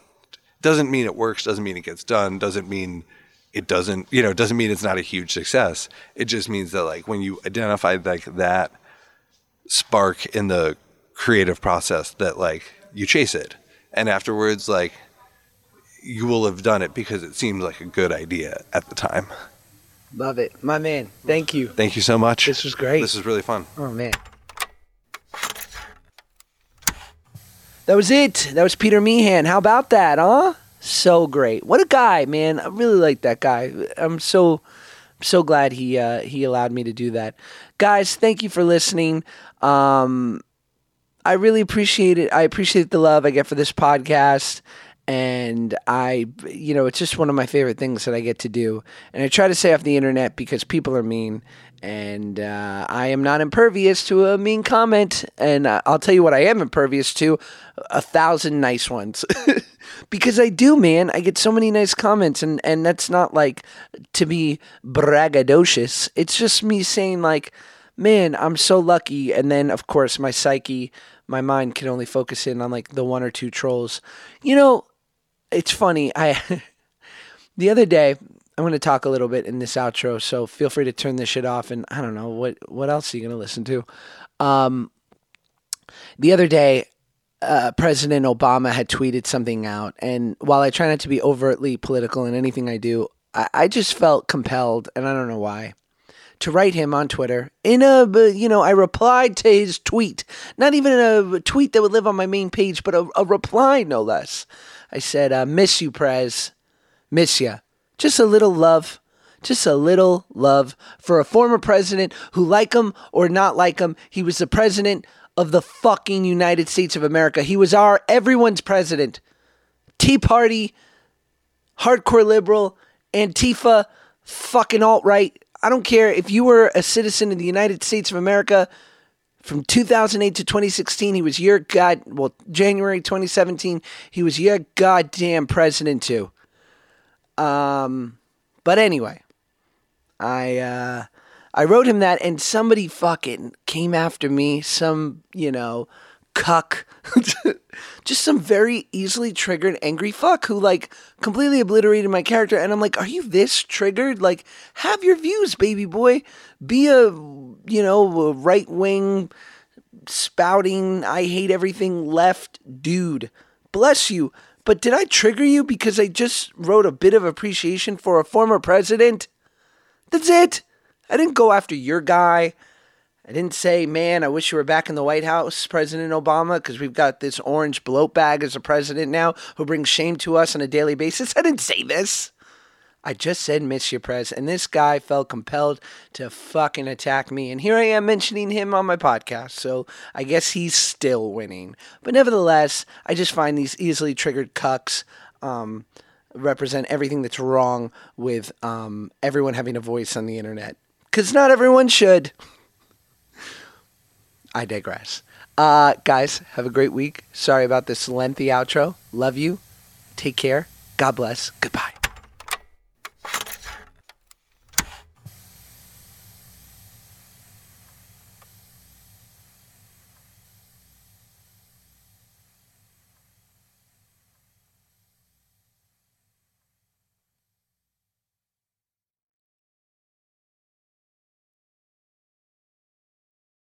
doesn't mean it works doesn't mean it gets done doesn't mean it doesn't you know it doesn't mean it's not a huge success. It just means that like when you identify like that spark in the creative process that like you chase it. And afterwards like you will have done it because it seemed like a good idea at the time. Love it. My man thank you. Thank you so much. This was great. This was really fun. Oh man. That was it. That was peter meehan. How about that huh? So great. What a guy, man. I really like that guy. I'm so so glad he uh, he allowed me to do that. Guys, thank you for listening. Um, I really appreciate it. I appreciate the love I get for this podcast. And I, you know, it's just one of my favorite things that I get to do. And I try to stay off the internet because people are mean. And uh, I am not impervious to a mean comment. And uh, I'll tell you what I am impervious to a thousand nice ones. [LAUGHS] because I do, man. I get so many nice comments. And, and that's not like to be braggadocious. It's just me saying, like, man, I'm so lucky. And then, of course, my psyche, my mind can only focus in on like the one or two trolls. You know, it's funny. I [LAUGHS] the other day I'm going to talk a little bit in this outro, so feel free to turn this shit off. And I don't know what what else are you going to listen to. Um, the other day, uh, President Obama had tweeted something out, and while I try not to be overtly political in anything I do, I, I just felt compelled, and I don't know why to write him on Twitter in a, you know, I replied to his tweet, not even a tweet that would live on my main page, but a, a reply no less. I said, uh, "Miss you, Prez, miss ya. Just a little love." Just a little love for a former president who, like him or not like him, he was the president of the fucking United States of America. He was our everyone's president. Tea Party, hardcore liberal, Antifa, fucking alt right. I don't care if you were a citizen of the United States of America from 2008 to 2016. He was your god. Well, January 2017, he was your goddamn president too. Um, but anyway, I uh, I wrote him that, and somebody fucking came after me. Some you know cuck, [LAUGHS] just some very easily triggered angry fuck who like completely obliterated my character. And I'm like, are you this triggered? Like, have your views, baby boy. Be a you know right wing spouting I hate everything left dude. Bless you. But did I trigger you because I just wrote a bit of appreciation for a former president? That's it. I didn't go after your guy. I didn't say, man, I wish you were back in the White House, President Obama, because we've got this orange bloat bag as a president now who brings shame to us on a daily basis. I didn't say this. I just said you, Prez, and this guy felt compelled to fucking attack me. And here I am mentioning him on my podcast, so I guess he's still winning. But nevertheless, I just find these easily triggered cucks um, represent everything that's wrong with um, everyone having a voice on the internet. Because not everyone should. I digress. Uh, guys, have a great week. Sorry about this lengthy outro. Love you. Take care. God bless. Goodbye.